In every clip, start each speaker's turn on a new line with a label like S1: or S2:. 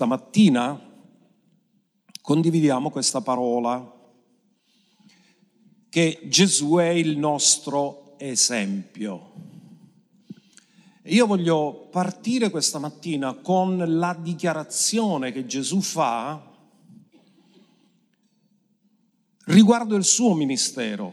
S1: Stamattina condividiamo questa parola che Gesù è il nostro esempio. Io voglio partire questa mattina con la dichiarazione che Gesù fa riguardo il suo ministero,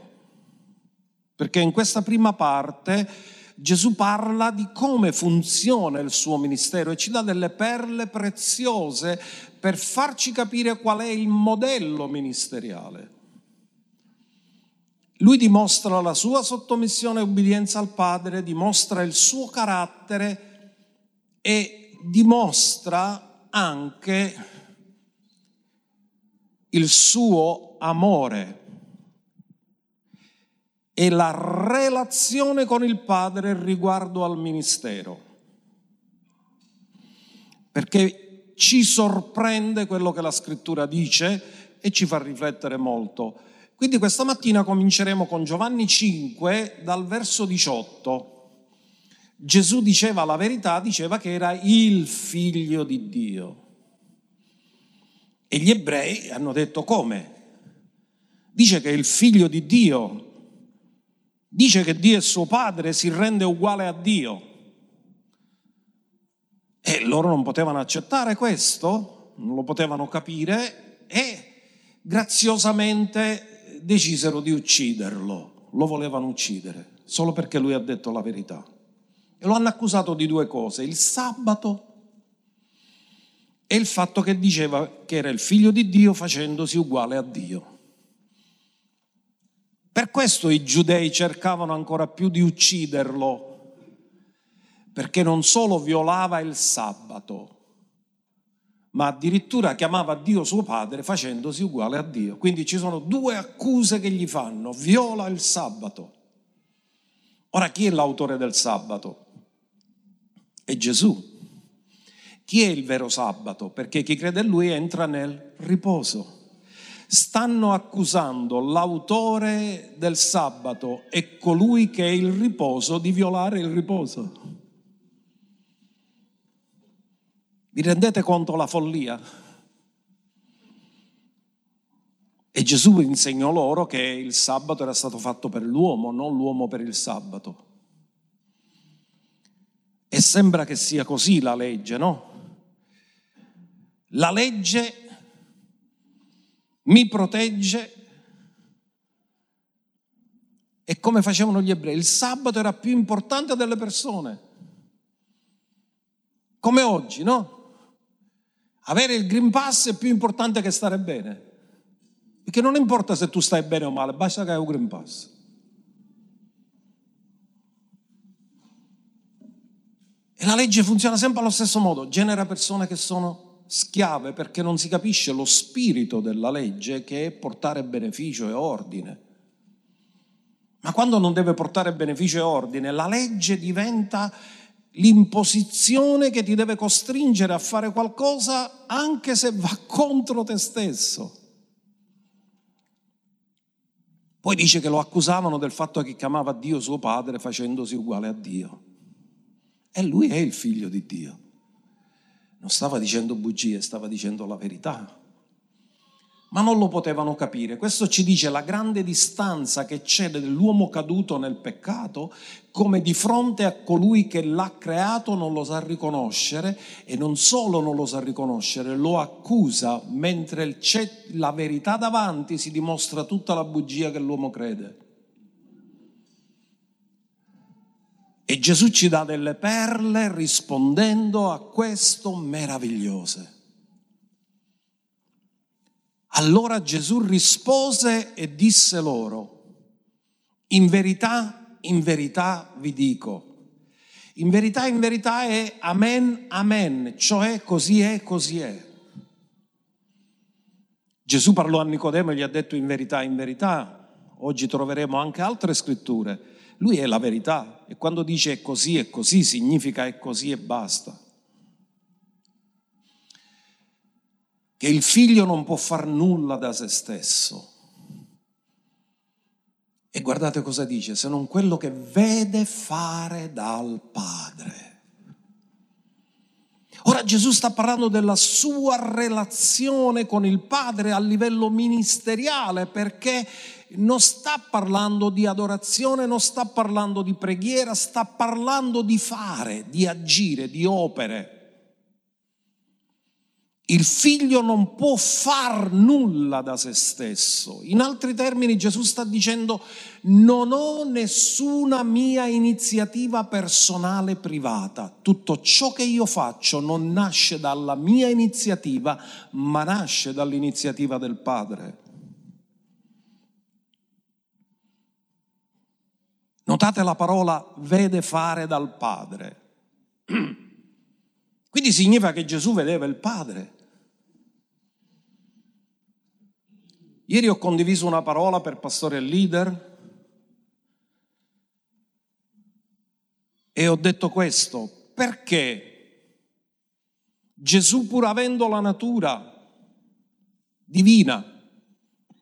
S1: perché in questa prima parte Gesù parla di come funziona il suo ministero e ci dà delle perle preziose per farci capire qual è il modello ministeriale. Lui dimostra la sua sottomissione e obbedienza al Padre, dimostra il suo carattere e dimostra anche il suo amore e la relazione con il Padre riguardo al ministero. Perché ci sorprende quello che la scrittura dice e ci fa riflettere molto. Quindi questa mattina cominceremo con Giovanni 5 dal verso 18. Gesù diceva la verità, diceva che era il figlio di Dio. E gli ebrei hanno detto come? Dice che è il figlio di Dio, dice che Dio è suo padre, si rende uguale a Dio. E loro non potevano accettare questo, non lo potevano capire e graziosamente decisero di ucciderlo, lo volevano uccidere, solo perché lui ha detto la verità. E lo hanno accusato di due cose, il sabato e il fatto che diceva che era il figlio di Dio facendosi uguale a Dio. Per questo i giudei cercavano ancora più di ucciderlo, perché non solo violava il sabato, ma addirittura chiamava Dio suo padre facendosi uguale a Dio. Quindi ci sono due accuse che gli fanno, viola il sabato. Ora chi è l'autore del sabato? È Gesù. Chi è il vero sabato? Perché chi crede in lui entra nel riposo. Stanno accusando l'autore del sabato e colui che è il riposo di violare il riposo. Vi rendete conto la follia? E Gesù insegnò loro che il sabato era stato fatto per l'uomo, non l'uomo per il sabato. E sembra che sia così la legge, no? La legge mi protegge e come facevano gli ebrei, il sabato era più importante delle persone. Come oggi, no? Avere il Green Pass è più importante che stare bene. Perché non importa se tu stai bene o male, basta che hai un Green Pass. E la legge funziona sempre allo stesso modo, genera persone che sono schiave perché non si capisce lo spirito della legge che è portare beneficio e ordine. Ma quando non deve portare beneficio e ordine, la legge diventa l'imposizione che ti deve costringere a fare qualcosa anche se va contro te stesso. Poi dice che lo accusavano del fatto che chiamava Dio suo padre facendosi uguale a Dio. E lui è il figlio di Dio. Non stava dicendo bugie, stava dicendo la verità ma non lo potevano capire. Questo ci dice la grande distanza che c'è dell'uomo caduto nel peccato, come di fronte a colui che l'ha creato non lo sa riconoscere e non solo non lo sa riconoscere, lo accusa, mentre c'è la verità davanti si dimostra tutta la bugia che l'uomo crede. E Gesù ci dà delle perle rispondendo a questo meravigliose. Allora Gesù rispose e disse loro, in verità, in verità vi dico, in verità, in verità è amen, amen, cioè così è, così è. Gesù parlò a Nicodemo e gli ha detto in verità, in verità, oggi troveremo anche altre scritture, lui è la verità e quando dice è così, è così, significa è così e basta. che il figlio non può far nulla da se stesso. E guardate cosa dice, se non quello che vede fare dal Padre. Ora Gesù sta parlando della sua relazione con il Padre a livello ministeriale perché non sta parlando di adorazione, non sta parlando di preghiera, sta parlando di fare, di agire, di opere. Il figlio non può far nulla da se stesso. In altri termini Gesù sta dicendo non ho nessuna mia iniziativa personale privata. Tutto ciò che io faccio non nasce dalla mia iniziativa, ma nasce dall'iniziativa del Padre. Notate la parola vede fare dal Padre. Quindi significa che Gesù vedeva il Padre. Ieri ho condiviso una parola per pastore e leader e ho detto questo, perché Gesù pur avendo la natura divina,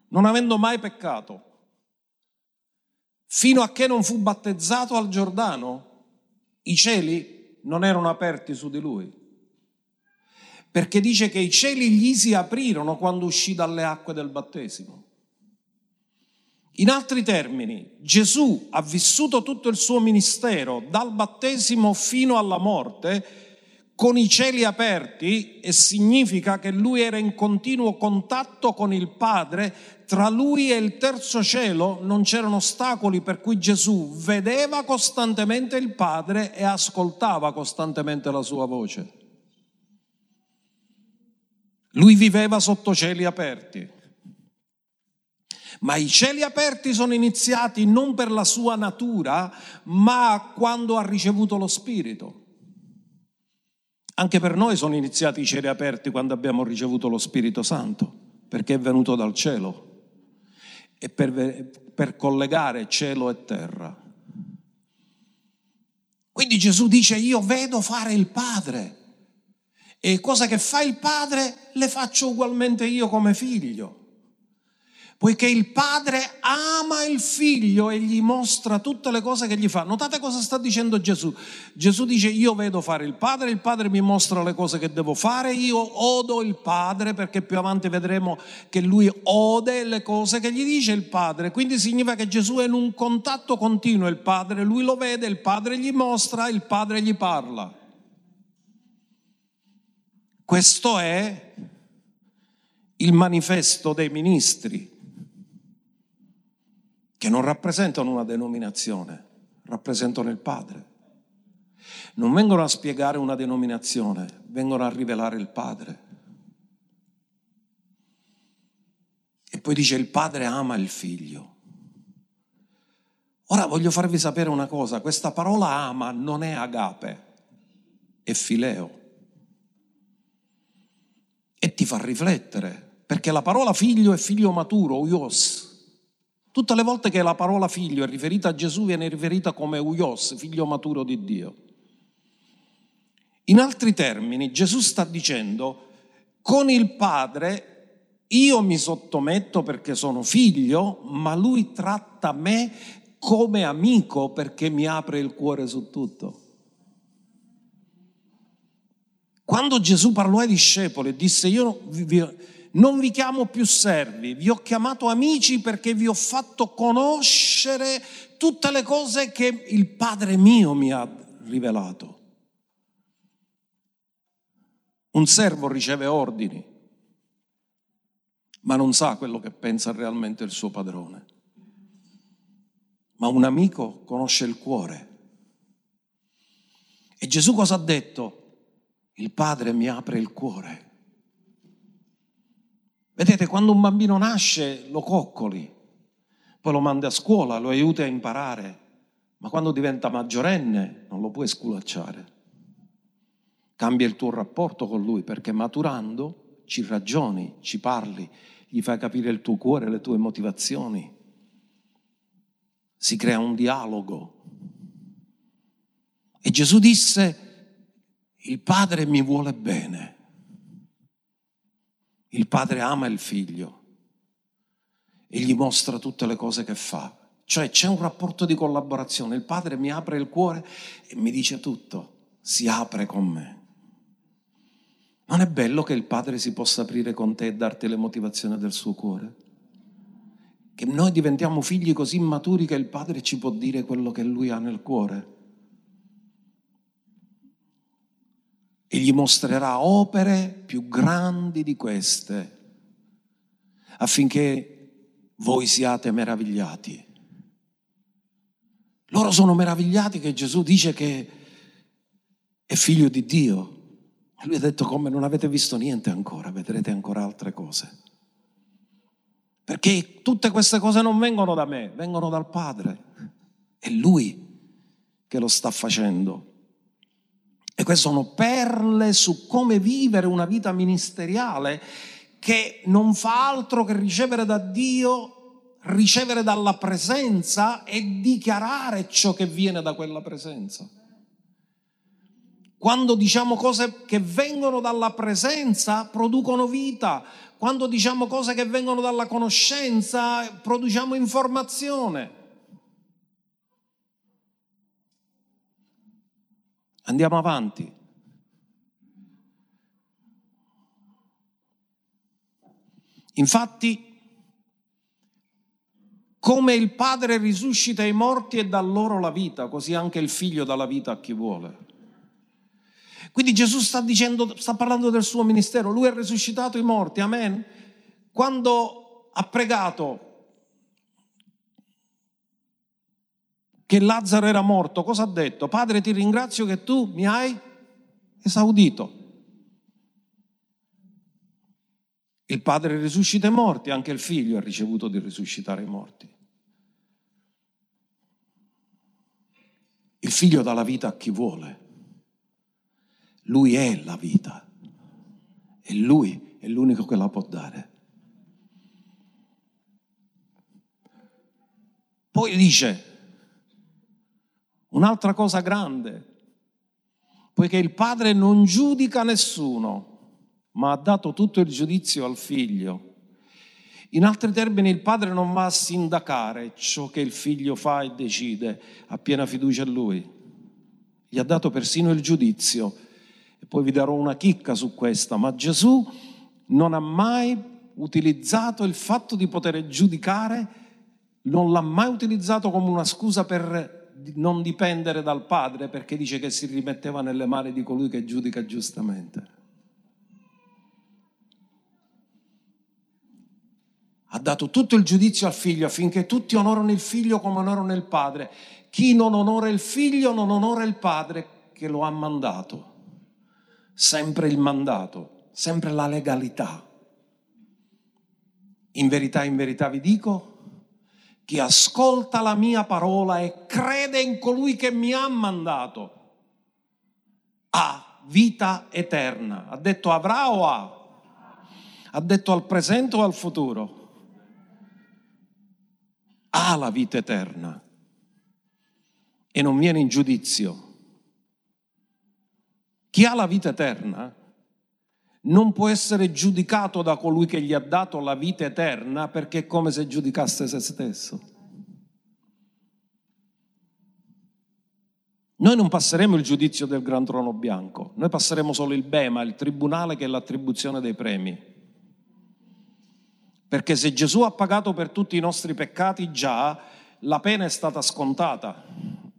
S1: non avendo mai peccato, fino a che non fu battezzato al Giordano, i cieli non erano aperti su di lui perché dice che i cieli gli si aprirono quando uscì dalle acque del battesimo. In altri termini, Gesù ha vissuto tutto il suo ministero dal battesimo fino alla morte con i cieli aperti e significa che lui era in continuo contatto con il Padre, tra lui e il terzo cielo non c'erano ostacoli per cui Gesù vedeva costantemente il Padre e ascoltava costantemente la sua voce. Lui viveva sotto cieli aperti. Ma i cieli aperti sono iniziati non per la sua natura, ma quando ha ricevuto lo Spirito. Anche per noi sono iniziati i cieli aperti quando abbiamo ricevuto lo Spirito Santo, perché è venuto dal cielo e per, per collegare cielo e terra. Quindi Gesù dice io vedo fare il Padre e cosa che fa il padre le faccio ugualmente io come figlio. Poiché il padre ama il figlio e gli mostra tutte le cose che gli fa. Notate cosa sta dicendo Gesù. Gesù dice io vedo fare il padre, il padre mi mostra le cose che devo fare, io odo il padre perché più avanti vedremo che lui ode le cose che gli dice il padre. Quindi significa che Gesù è in un contatto continuo, il padre lui lo vede, il padre gli mostra, il padre gli parla. Questo è il manifesto dei ministri, che non rappresentano una denominazione, rappresentano il Padre. Non vengono a spiegare una denominazione, vengono a rivelare il Padre. E poi dice il Padre ama il Figlio. Ora voglio farvi sapere una cosa, questa parola ama non è agape, è fileo e ti fa riflettere, perché la parola figlio è figlio maturo, uios. Tutte le volte che la parola figlio è riferita a Gesù viene riferita come uios, figlio maturo di Dio. In altri termini, Gesù sta dicendo, con il Padre io mi sottometto perché sono figlio, ma lui tratta me come amico perché mi apre il cuore su tutto. Quando Gesù parlò ai discepoli e disse io vi, non vi chiamo più servi, vi ho chiamato amici perché vi ho fatto conoscere tutte le cose che il Padre mio mi ha rivelato. Un servo riceve ordini, ma non sa quello che pensa realmente il suo padrone. Ma un amico conosce il cuore. E Gesù cosa ha detto? il padre mi apre il cuore. Vedete, quando un bambino nasce lo coccoli, poi lo mandi a scuola, lo aiuti a imparare, ma quando diventa maggiorenne non lo puoi sculacciare. Cambia il tuo rapporto con lui perché maturando ci ragioni, ci parli, gli fai capire il tuo cuore, le tue motivazioni. Si crea un dialogo. E Gesù disse, il padre mi vuole bene. Il padre ama il figlio e gli mostra tutte le cose che fa. Cioè c'è un rapporto di collaborazione. Il padre mi apre il cuore e mi dice tutto. Si apre con me. Non è bello che il Padre si possa aprire con te e darti le motivazioni del suo cuore? Che noi diventiamo figli così maturi che il Padre ci può dire quello che Lui ha nel cuore? E gli mostrerà opere più grandi di queste affinché voi siate meravigliati. Loro sono meravigliati che Gesù dice che è figlio di Dio. Lui ha detto come non avete visto niente ancora, vedrete ancora altre cose. Perché tutte queste cose non vengono da me, vengono dal Padre. È Lui che lo sta facendo. E queste sono perle su come vivere una vita ministeriale che non fa altro che ricevere da Dio, ricevere dalla presenza e dichiarare ciò che viene da quella presenza. Quando diciamo cose che vengono dalla presenza, producono vita. Quando diciamo cose che vengono dalla conoscenza, produciamo informazione. Andiamo avanti. Infatti, come il Padre risuscita i morti e dà loro la vita, così anche il Figlio dà la vita a chi vuole. Quindi Gesù sta dicendo, sta parlando del suo ministero, lui ha risuscitato i morti, amen. Quando ha pregato che Lazzaro era morto, cosa ha detto? Padre ti ringrazio che tu mi hai esaudito. Il padre risuscita i morti, anche il figlio ha ricevuto di risuscitare i morti. Il figlio dà la vita a chi vuole. Lui è la vita e lui è l'unico che la può dare. Poi dice un'altra cosa grande, poiché il padre non giudica nessuno, ma ha dato tutto il giudizio al figlio. In altri termini, il padre non va a sindacare ciò che il figlio fa e decide, ha piena fiducia in lui. Gli ha dato persino il giudizio e poi vi darò una chicca su questa, ma Gesù non ha mai utilizzato il fatto di poter giudicare, non l'ha mai utilizzato come una scusa per non dipendere dal Padre, perché dice che si rimetteva nelle mani di colui che giudica giustamente. Ha dato tutto il giudizio al figlio affinché tutti onorano il figlio come onorano il padre. Chi non onora il figlio non onora il padre che lo ha mandato sempre il mandato, sempre la legalità. In verità, in verità vi dico, chi ascolta la mia parola e crede in colui che mi ha mandato, ha vita eterna. Ha detto avrà o ha? Ha detto al presente o al futuro? Ha la vita eterna e non viene in giudizio chi ha la vita eterna non può essere giudicato da colui che gli ha dato la vita eterna perché è come se giudicasse se stesso. Noi non passeremo il giudizio del gran trono bianco, noi passeremo solo il Bema, il tribunale che è l'attribuzione dei premi. Perché se Gesù ha pagato per tutti i nostri peccati già, la pena è stata scontata.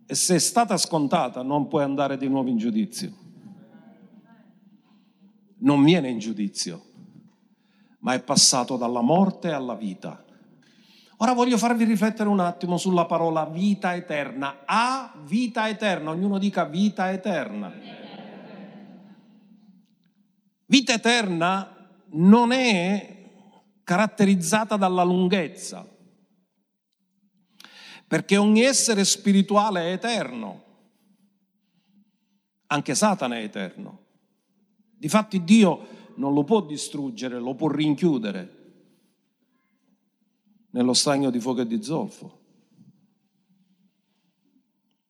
S1: E se è stata scontata non puoi andare di nuovo in giudizio non viene in giudizio, ma è passato dalla morte alla vita. Ora voglio farvi riflettere un attimo sulla parola vita eterna. A vita eterna, ognuno dica vita eterna. Vita eterna non è caratterizzata dalla lunghezza, perché ogni essere spirituale è eterno, anche Satana è eterno. Difatti Dio non lo può distruggere, lo può rinchiudere nello stagno di fuoco e di zolfo.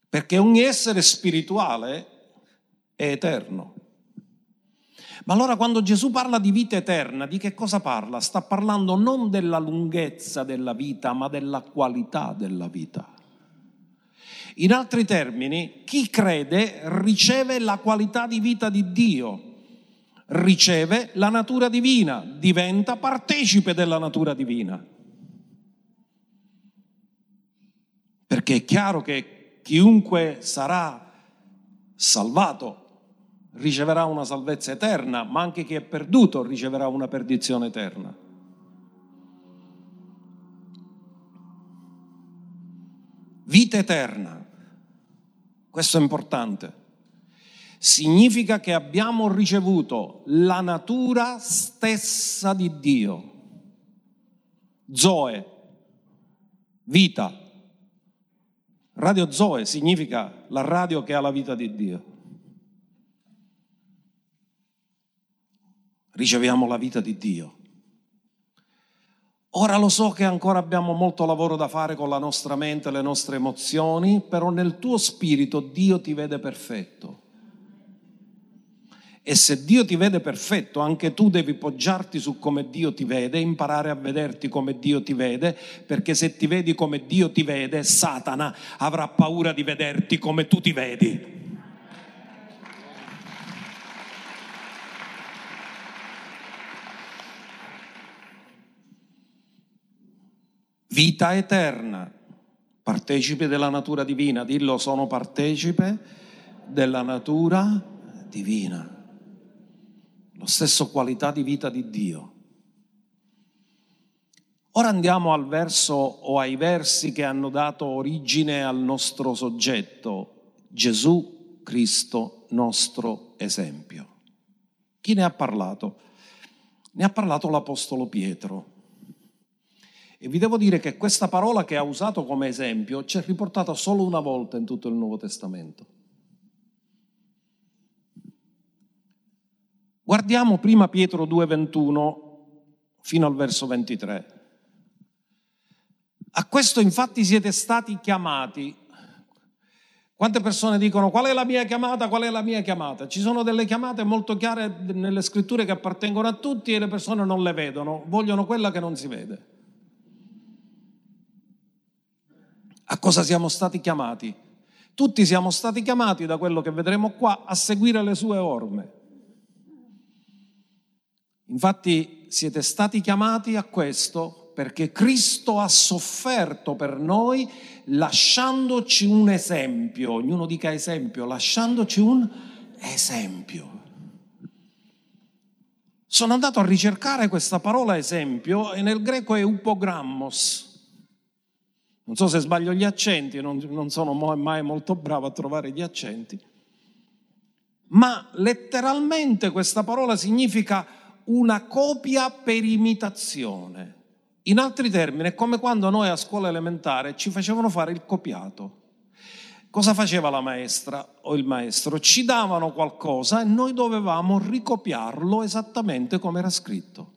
S1: Perché ogni essere spirituale è eterno. Ma allora quando Gesù parla di vita eterna, di che cosa parla? Sta parlando non della lunghezza della vita, ma della qualità della vita. In altri termini, chi crede riceve la qualità di vita di Dio riceve la natura divina, diventa partecipe della natura divina. Perché è chiaro che chiunque sarà salvato riceverà una salvezza eterna, ma anche chi è perduto riceverà una perdizione eterna. Vita eterna, questo è importante significa che abbiamo ricevuto la natura stessa di Dio. Zoe, vita. Radio Zoe significa la radio che ha la vita di Dio. Riceviamo la vita di Dio. Ora lo so che ancora abbiamo molto lavoro da fare con la nostra mente, le nostre emozioni, però nel tuo spirito Dio ti vede perfetto. E se Dio ti vede perfetto, anche tu devi poggiarti su come Dio ti vede, imparare a vederti come Dio ti vede, perché se ti vedi come Dio ti vede, Satana avrà paura di vederti come tu ti vedi. Vita eterna, partecipe della natura divina, dillo sono partecipe della natura divina lo stesso qualità di vita di Dio. Ora andiamo al verso o ai versi che hanno dato origine al nostro soggetto, Gesù Cristo, nostro esempio. Chi ne ha parlato? Ne ha parlato l'Apostolo Pietro. E vi devo dire che questa parola che ha usato come esempio ci è riportata solo una volta in tutto il Nuovo Testamento. Guardiamo prima Pietro 2,21 fino al verso 23. A questo infatti siete stati chiamati. Quante persone dicono qual è la mia chiamata, qual è la mia chiamata? Ci sono delle chiamate molto chiare nelle scritture che appartengono a tutti e le persone non le vedono, vogliono quella che non si vede. A cosa siamo stati chiamati? Tutti siamo stati chiamati da quello che vedremo qua a seguire le sue orme. Infatti siete stati chiamati a questo perché Cristo ha sofferto per noi lasciandoci un esempio, ognuno dica esempio, lasciandoci un esempio. Sono andato a ricercare questa parola esempio e nel greco è upogrammos. Non so se sbaglio gli accenti, non, non sono mai molto bravo a trovare gli accenti, ma letteralmente questa parola significa una copia per imitazione. In altri termini, è come quando noi a scuola elementare ci facevano fare il copiato. Cosa faceva la maestra o il maestro? Ci davano qualcosa e noi dovevamo ricopiarlo esattamente come era scritto.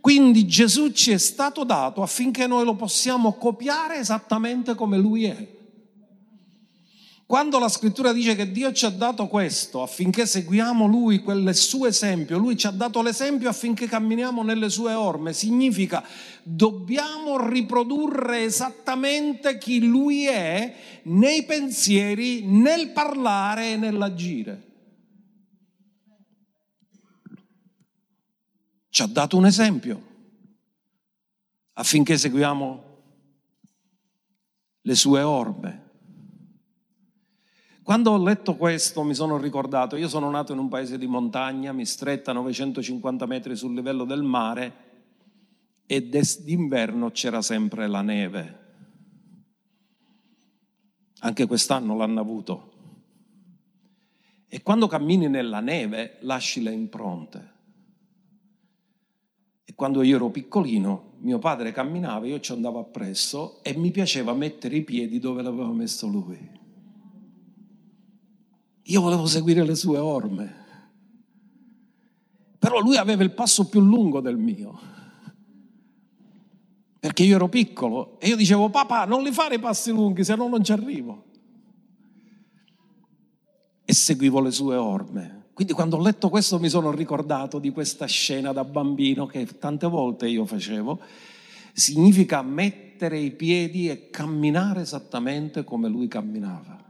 S1: Quindi Gesù ci è stato dato affinché noi lo possiamo copiare esattamente come lui è. Quando la scrittura dice che Dio ci ha dato questo affinché seguiamo Lui, quel suo esempio, Lui ci ha dato l'esempio affinché camminiamo nelle sue orme, significa dobbiamo riprodurre esattamente chi Lui è nei pensieri, nel parlare e nell'agire. Ci ha dato un esempio affinché seguiamo le sue orme. Quando ho letto questo mi sono ricordato, io sono nato in un paese di montagna, mi stretta 950 metri sul livello del mare e d'inverno c'era sempre la neve. Anche quest'anno l'hanno avuto. E quando cammini nella neve lasci le impronte. E quando io ero piccolino, mio padre camminava, io ci andavo appresso e mi piaceva mettere i piedi dove l'aveva messo lui. Io volevo seguire le sue orme. Però lui aveva il passo più lungo del mio. Perché io ero piccolo e io dicevo, papà, non li fare i passi lunghi, se no non ci arrivo. E seguivo le sue orme. Quindi quando ho letto questo mi sono ricordato di questa scena da bambino che tante volte io facevo. Significa mettere i piedi e camminare esattamente come lui camminava.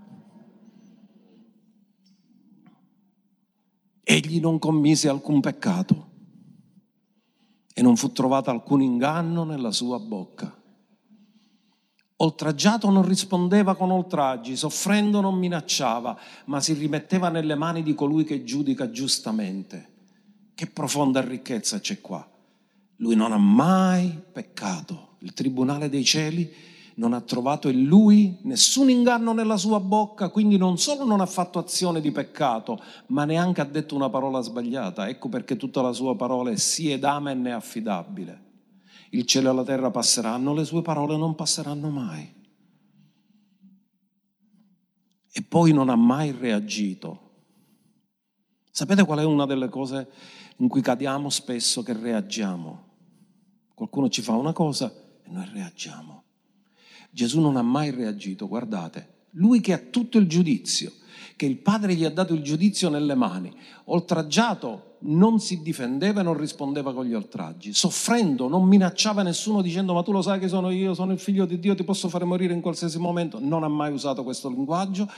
S1: Egli non commise alcun peccato e non fu trovato alcun inganno nella sua bocca. Oltraggiato non rispondeva con oltraggi, soffrendo non minacciava, ma si rimetteva nelle mani di colui che giudica giustamente. Che profonda ricchezza c'è qua. Lui non ha mai peccato. Il Tribunale dei cieli non ha trovato in lui nessun inganno nella sua bocca, quindi non solo non ha fatto azione di peccato, ma neanche ha detto una parola sbagliata. Ecco perché tutta la sua parola è sì ed amen e affidabile. Il cielo e la terra passeranno, le sue parole non passeranno mai. E poi non ha mai reagito. Sapete qual è una delle cose in cui cadiamo spesso che reagiamo? Qualcuno ci fa una cosa e noi reagiamo. Gesù non ha mai reagito, guardate, lui che ha tutto il giudizio, che il Padre gli ha dato il giudizio nelle mani, oltraggiato non si difendeva e non rispondeva con gli oltraggi, soffrendo non minacciava nessuno dicendo ma tu lo sai che sono io, sono il figlio di Dio, ti posso fare morire in qualsiasi momento, non ha mai usato questo linguaggio,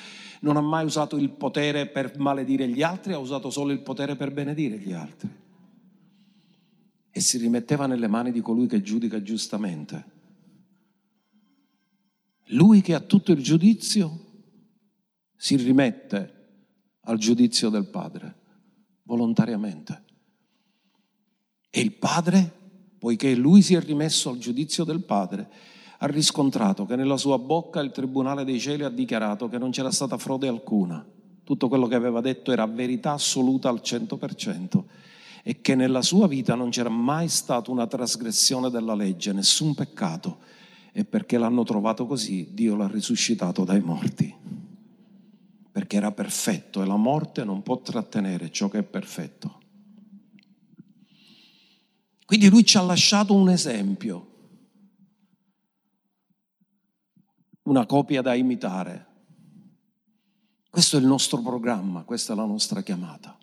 S1: non ha mai usato il potere per maledire gli altri, ha usato solo il potere per benedire gli altri. E si rimetteva nelle mani di colui che giudica giustamente. Lui che ha tutto il giudizio si rimette al giudizio del Padre, volontariamente. E il Padre, poiché lui si è rimesso al giudizio del Padre, ha riscontrato che nella sua bocca il Tribunale dei Cieli ha dichiarato che non c'era stata frode alcuna. Tutto quello che aveva detto era verità assoluta al 100% e che nella sua vita non c'era mai stata una trasgressione della legge, nessun peccato. E perché l'hanno trovato così, Dio l'ha risuscitato dai morti. Perché era perfetto e la morte non può trattenere ciò che è perfetto. Quindi lui ci ha lasciato un esempio, una copia da imitare. Questo è il nostro programma, questa è la nostra chiamata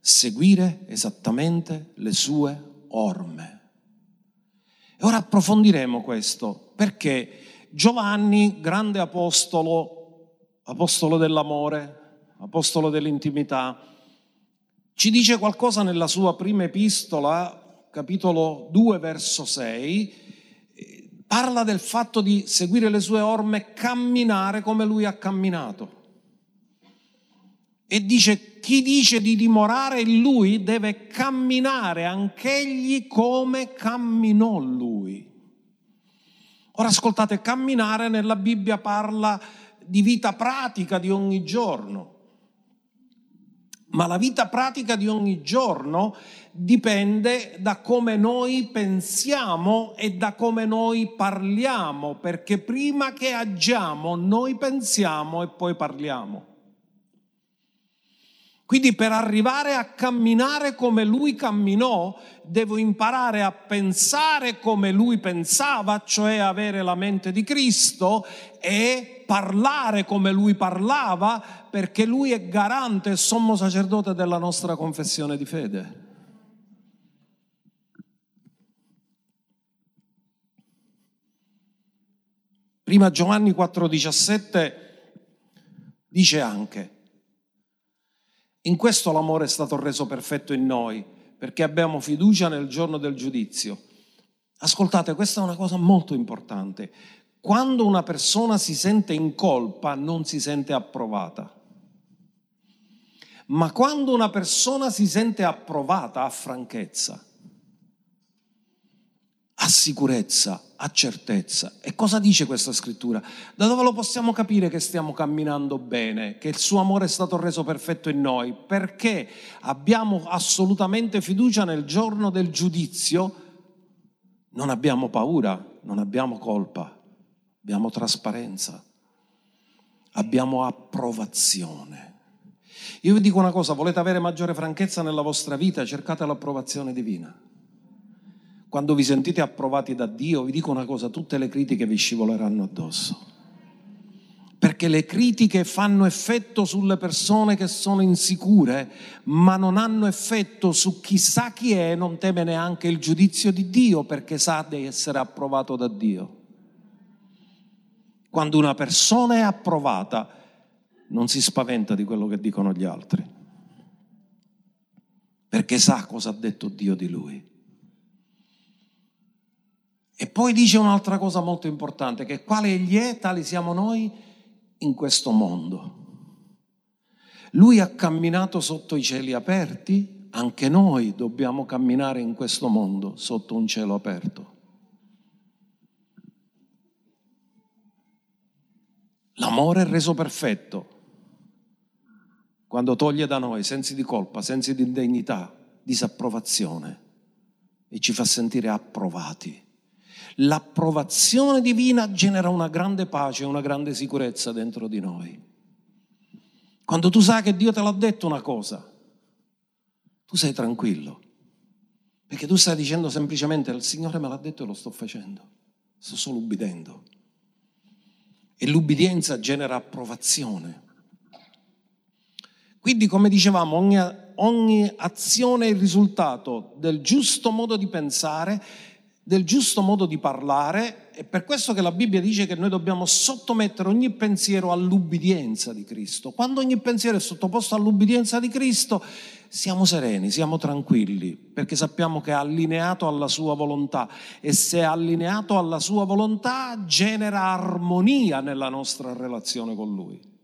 S1: seguire esattamente le sue orme. E ora approfondiremo questo perché Giovanni, grande apostolo, apostolo dell'amore, apostolo dell'intimità, ci dice qualcosa nella sua prima epistola, capitolo 2, verso 6, parla del fatto di seguire le sue orme, camminare come lui ha camminato. E dice, chi dice di dimorare in lui deve camminare anch'egli come camminò lui. Ora ascoltate, camminare nella Bibbia parla di vita pratica di ogni giorno. Ma la vita pratica di ogni giorno dipende da come noi pensiamo e da come noi parliamo, perché prima che agiamo noi pensiamo e poi parliamo. Quindi per arrivare a camminare come lui camminò, devo imparare a pensare come lui pensava, cioè avere la mente di Cristo e parlare come lui parlava, perché lui è garante e sommo sacerdote della nostra confessione di fede. Prima Giovanni 4,17 dice anche, in questo l'amore è stato reso perfetto in noi, perché abbiamo fiducia nel giorno del giudizio. Ascoltate, questa è una cosa molto importante. Quando una persona si sente in colpa non si sente approvata. Ma quando una persona si sente approvata ha franchezza ha sicurezza, ha certezza. E cosa dice questa scrittura? Da dove lo possiamo capire che stiamo camminando bene, che il suo amore è stato reso perfetto in noi? Perché abbiamo assolutamente fiducia nel giorno del giudizio, non abbiamo paura, non abbiamo colpa, abbiamo trasparenza, abbiamo approvazione. Io vi dico una cosa, volete avere maggiore franchezza nella vostra vita, cercate l'approvazione divina. Quando vi sentite approvati da Dio, vi dico una cosa, tutte le critiche vi scivoleranno addosso. Perché le critiche fanno effetto sulle persone che sono insicure, ma non hanno effetto su chi sa chi è, non teme neanche il giudizio di Dio perché sa di essere approvato da Dio. Quando una persona è approvata, non si spaventa di quello che dicono gli altri. perché sa cosa ha detto Dio di lui. E poi dice un'altra cosa molto importante, che quale egli è, tali siamo noi in questo mondo. Lui ha camminato sotto i cieli aperti, anche noi dobbiamo camminare in questo mondo sotto un cielo aperto. L'amore è reso perfetto quando toglie da noi sensi di colpa, sensi di indegnità, disapprovazione e ci fa sentire approvati. L'approvazione divina genera una grande pace, una grande sicurezza dentro di noi. Quando tu sai che Dio te l'ha detto una cosa, tu sei tranquillo, perché tu stai dicendo semplicemente il Signore me l'ha detto e lo sto facendo, sto solo ubbidendo. E l'ubbidienza genera approvazione. Quindi, come dicevamo, ogni, ogni azione è il risultato del giusto modo di pensare, del giusto modo di parlare, è per questo che la Bibbia dice che noi dobbiamo sottomettere ogni pensiero all'ubbidienza di Cristo. Quando ogni pensiero è sottoposto all'ubbidienza di Cristo, siamo sereni, siamo tranquilli, perché sappiamo che è allineato alla sua volontà e se è allineato alla sua volontà genera armonia nella nostra relazione con Lui.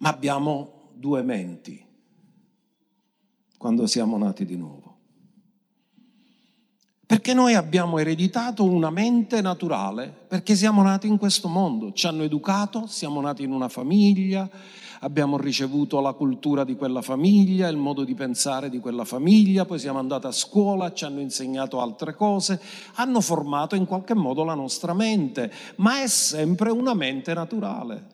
S1: ma abbiamo due menti quando siamo nati di nuovo. Perché noi abbiamo ereditato una mente naturale, perché siamo nati in questo mondo, ci hanno educato, siamo nati in una famiglia, abbiamo ricevuto la cultura di quella famiglia, il modo di pensare di quella famiglia, poi siamo andati a scuola, ci hanno insegnato altre cose, hanno formato in qualche modo la nostra mente, ma è sempre una mente naturale.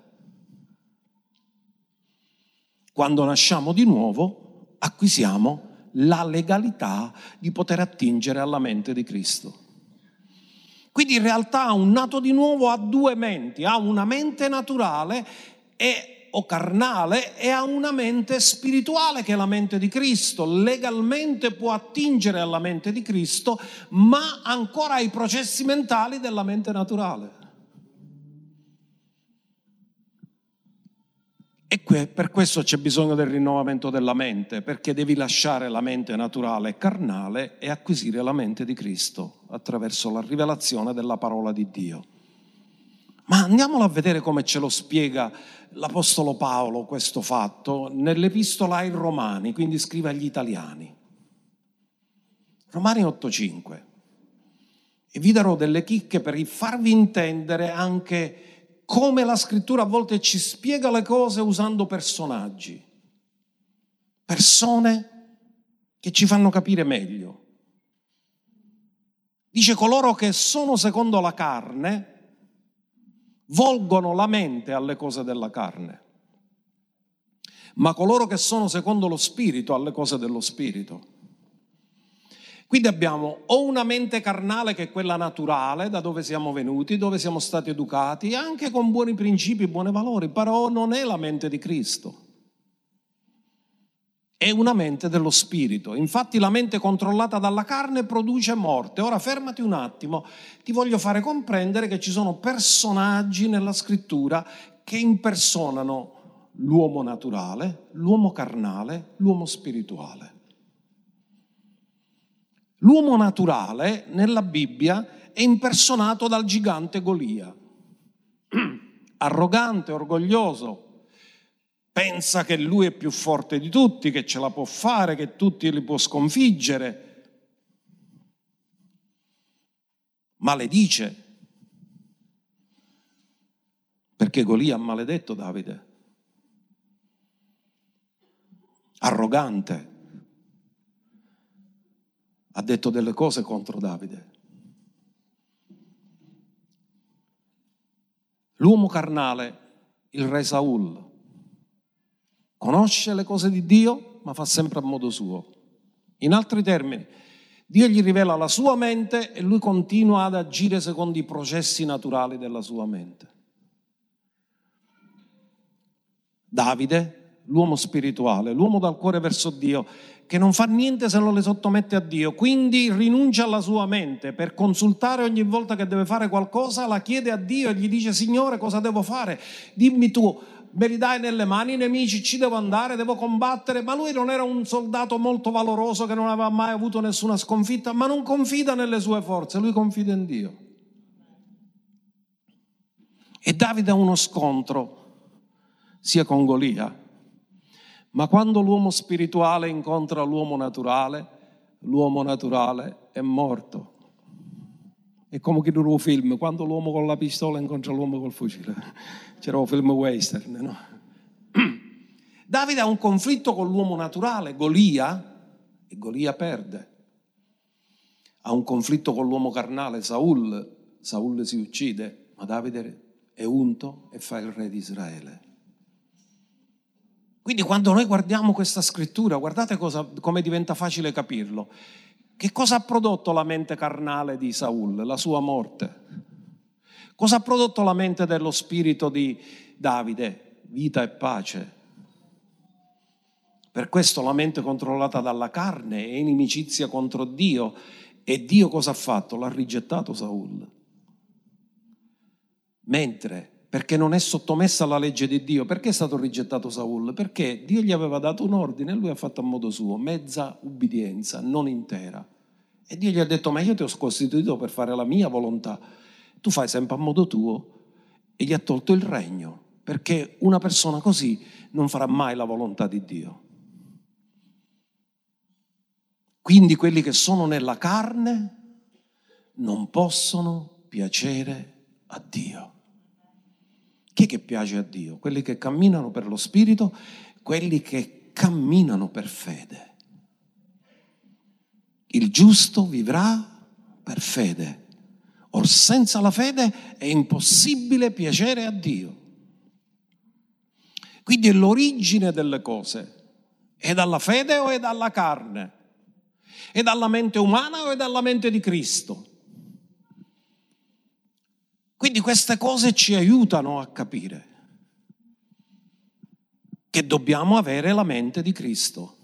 S1: Quando nasciamo di nuovo, acquisiamo la legalità di poter attingere alla mente di Cristo. Quindi in realtà un nato di nuovo ha due menti, ha una mente naturale e, o carnale e ha una mente spirituale che è la mente di Cristo. Legalmente può attingere alla mente di Cristo, ma ancora ha i processi mentali della mente naturale. E per questo c'è bisogno del rinnovamento della mente, perché devi lasciare la mente naturale e carnale e acquisire la mente di Cristo attraverso la rivelazione della parola di Dio. Ma andiamolo a vedere come ce lo spiega l'Apostolo Paolo questo fatto nell'epistola ai Romani, quindi scrive agli italiani. Romani 8:5. E vi darò delle chicche per farvi intendere anche come la scrittura a volte ci spiega le cose usando personaggi, persone che ci fanno capire meglio. Dice coloro che sono secondo la carne volgono la mente alle cose della carne, ma coloro che sono secondo lo spirito alle cose dello spirito. Quindi abbiamo o una mente carnale che è quella naturale, da dove siamo venuti, dove siamo stati educati, anche con buoni principi, buoni valori, però non è la mente di Cristo. È una mente dello spirito. Infatti la mente controllata dalla carne produce morte. Ora fermati un attimo, ti voglio fare comprendere che ci sono personaggi nella scrittura che impersonano l'uomo naturale, l'uomo carnale, l'uomo spirituale. L'uomo naturale nella Bibbia è impersonato dal gigante Golia, arrogante, orgoglioso, pensa che lui è più forte di tutti, che ce la può fare, che tutti li può sconfiggere. Maledice, perché Golia ha maledetto Davide. Arrogante ha detto delle cose contro Davide. L'uomo carnale, il re Saul, conosce le cose di Dio, ma fa sempre a modo suo. In altri termini, Dio gli rivela la sua mente e lui continua ad agire secondo i processi naturali della sua mente. Davide, l'uomo spirituale, l'uomo dal cuore verso Dio, che non fa niente se non le sottomette a Dio, quindi rinuncia alla sua mente per consultare ogni volta che deve fare qualcosa, la chiede a Dio e gli dice Signore cosa devo fare? Dimmi tu, me li dai nelle mani i nemici, ci devo andare, devo combattere, ma lui non era un soldato molto valoroso che non aveva mai avuto nessuna sconfitta, ma non confida nelle sue forze, lui confida in Dio. E Davide ha uno scontro sia con Golia, ma quando l'uomo spirituale incontra l'uomo naturale, l'uomo naturale è morto. È come che un film, quando l'uomo con la pistola incontra l'uomo col fucile. C'era un film western, no? Davide ha un conflitto con l'uomo naturale, Golia, e Golia perde. Ha un conflitto con l'uomo carnale, Saul, Saul si uccide, ma Davide è unto e fa il re di Israele. Quindi quando noi guardiamo questa scrittura, guardate cosa, come diventa facile capirlo. Che cosa ha prodotto la mente carnale di Saul? La sua morte. Cosa ha prodotto la mente dello spirito di Davide? Vita e pace. Per questo la mente controllata dalla carne è inimicizia contro Dio. E Dio cosa ha fatto? L'ha rigettato Saul. Mentre perché non è sottomessa alla legge di Dio. Perché è stato rigettato Saul? Perché Dio gli aveva dato un ordine e lui ha fatto a modo suo, mezza ubbidienza, non intera. E Dio gli ha detto, ma io ti ho costituito per fare la mia volontà, tu fai sempre a modo tuo e gli ha tolto il regno, perché una persona così non farà mai la volontà di Dio. Quindi quelli che sono nella carne non possono piacere a Dio. Chi che piace a Dio? Quelli che camminano per lo Spirito, quelli che camminano per fede. Il giusto vivrà per fede. Or senza la fede è impossibile piacere a Dio. Quindi è l'origine delle cose. È dalla fede o è dalla carne? È dalla mente umana o è dalla mente di Cristo? Quindi queste cose ci aiutano a capire che dobbiamo avere la mente di Cristo.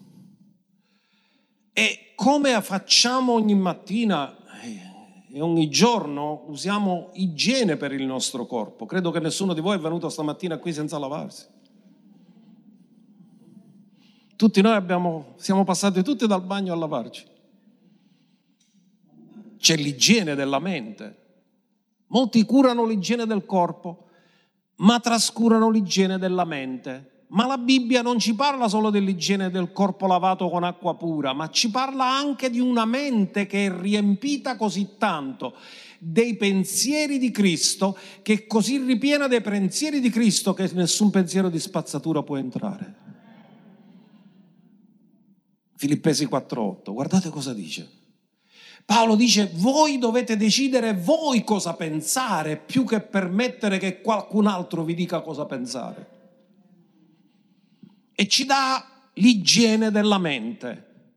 S1: E come facciamo ogni mattina e ogni giorno usiamo igiene per il nostro corpo. Credo che nessuno di voi è venuto stamattina qui senza lavarsi. Tutti noi abbiamo, siamo passati tutti dal bagno a lavarci. C'è l'igiene della mente. Molti curano l'igiene del corpo, ma trascurano l'igiene della mente. Ma la Bibbia non ci parla solo dell'igiene del corpo lavato con acqua pura, ma ci parla anche di una mente che è riempita così tanto dei pensieri di Cristo, che è così ripiena dei pensieri di Cristo che nessun pensiero di spazzatura può entrare. Filippesi 4:8, guardate cosa dice. Paolo dice, voi dovete decidere voi cosa pensare più che permettere che qualcun altro vi dica cosa pensare. E ci dà l'igiene della mente,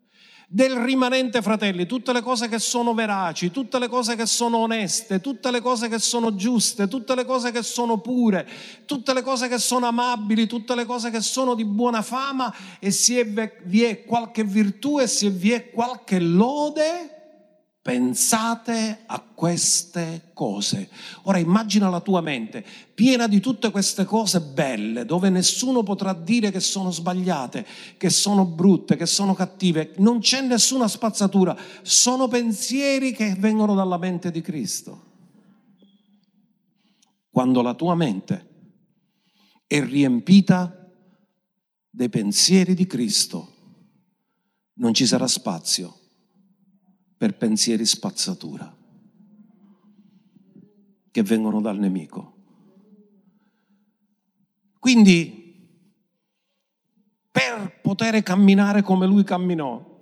S1: del rimanente fratelli, tutte le cose che sono veraci, tutte le cose che sono oneste, tutte le cose che sono giuste, tutte le cose che sono pure, tutte le cose che sono amabili, tutte le cose che sono di buona fama e se vi è qualche virtù e se vi è qualche lode, Pensate a queste cose. Ora immagina la tua mente piena di tutte queste cose belle, dove nessuno potrà dire che sono sbagliate, che sono brutte, che sono cattive. Non c'è nessuna spazzatura. Sono pensieri che vengono dalla mente di Cristo. Quando la tua mente è riempita dei pensieri di Cristo, non ci sarà spazio per pensieri spazzatura che vengono dal nemico. Quindi, per poter camminare come lui camminò,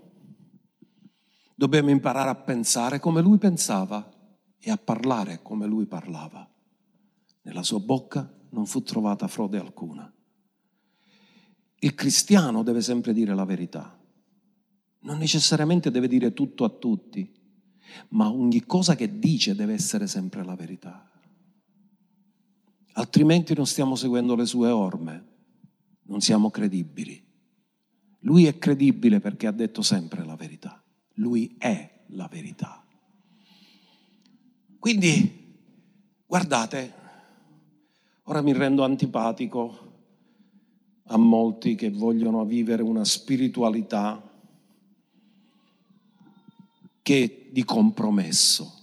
S1: dobbiamo imparare a pensare come lui pensava e a parlare come lui parlava. Nella sua bocca non fu trovata frode alcuna. Il cristiano deve sempre dire la verità non necessariamente deve dire tutto a tutti, ma ogni cosa che dice deve essere sempre la verità. Altrimenti non stiamo seguendo le sue orme, non siamo credibili. Lui è credibile perché ha detto sempre la verità. Lui è la verità. Quindi, guardate, ora mi rendo antipatico a molti che vogliono vivere una spiritualità che di compromesso.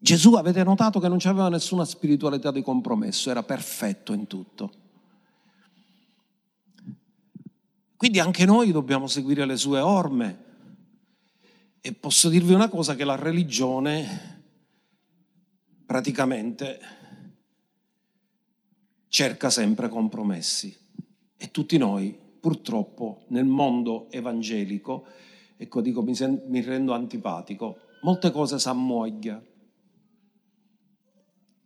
S1: Gesù avete notato che non aveva nessuna spiritualità di compromesso, era perfetto in tutto. Quindi anche noi dobbiamo seguire le sue orme. E posso dirvi una cosa, che la religione praticamente cerca sempre compromessi. E tutti noi, purtroppo, nel mondo evangelico, ecco dico mi, sen- mi rendo antipatico, molte cose s'ammuoglia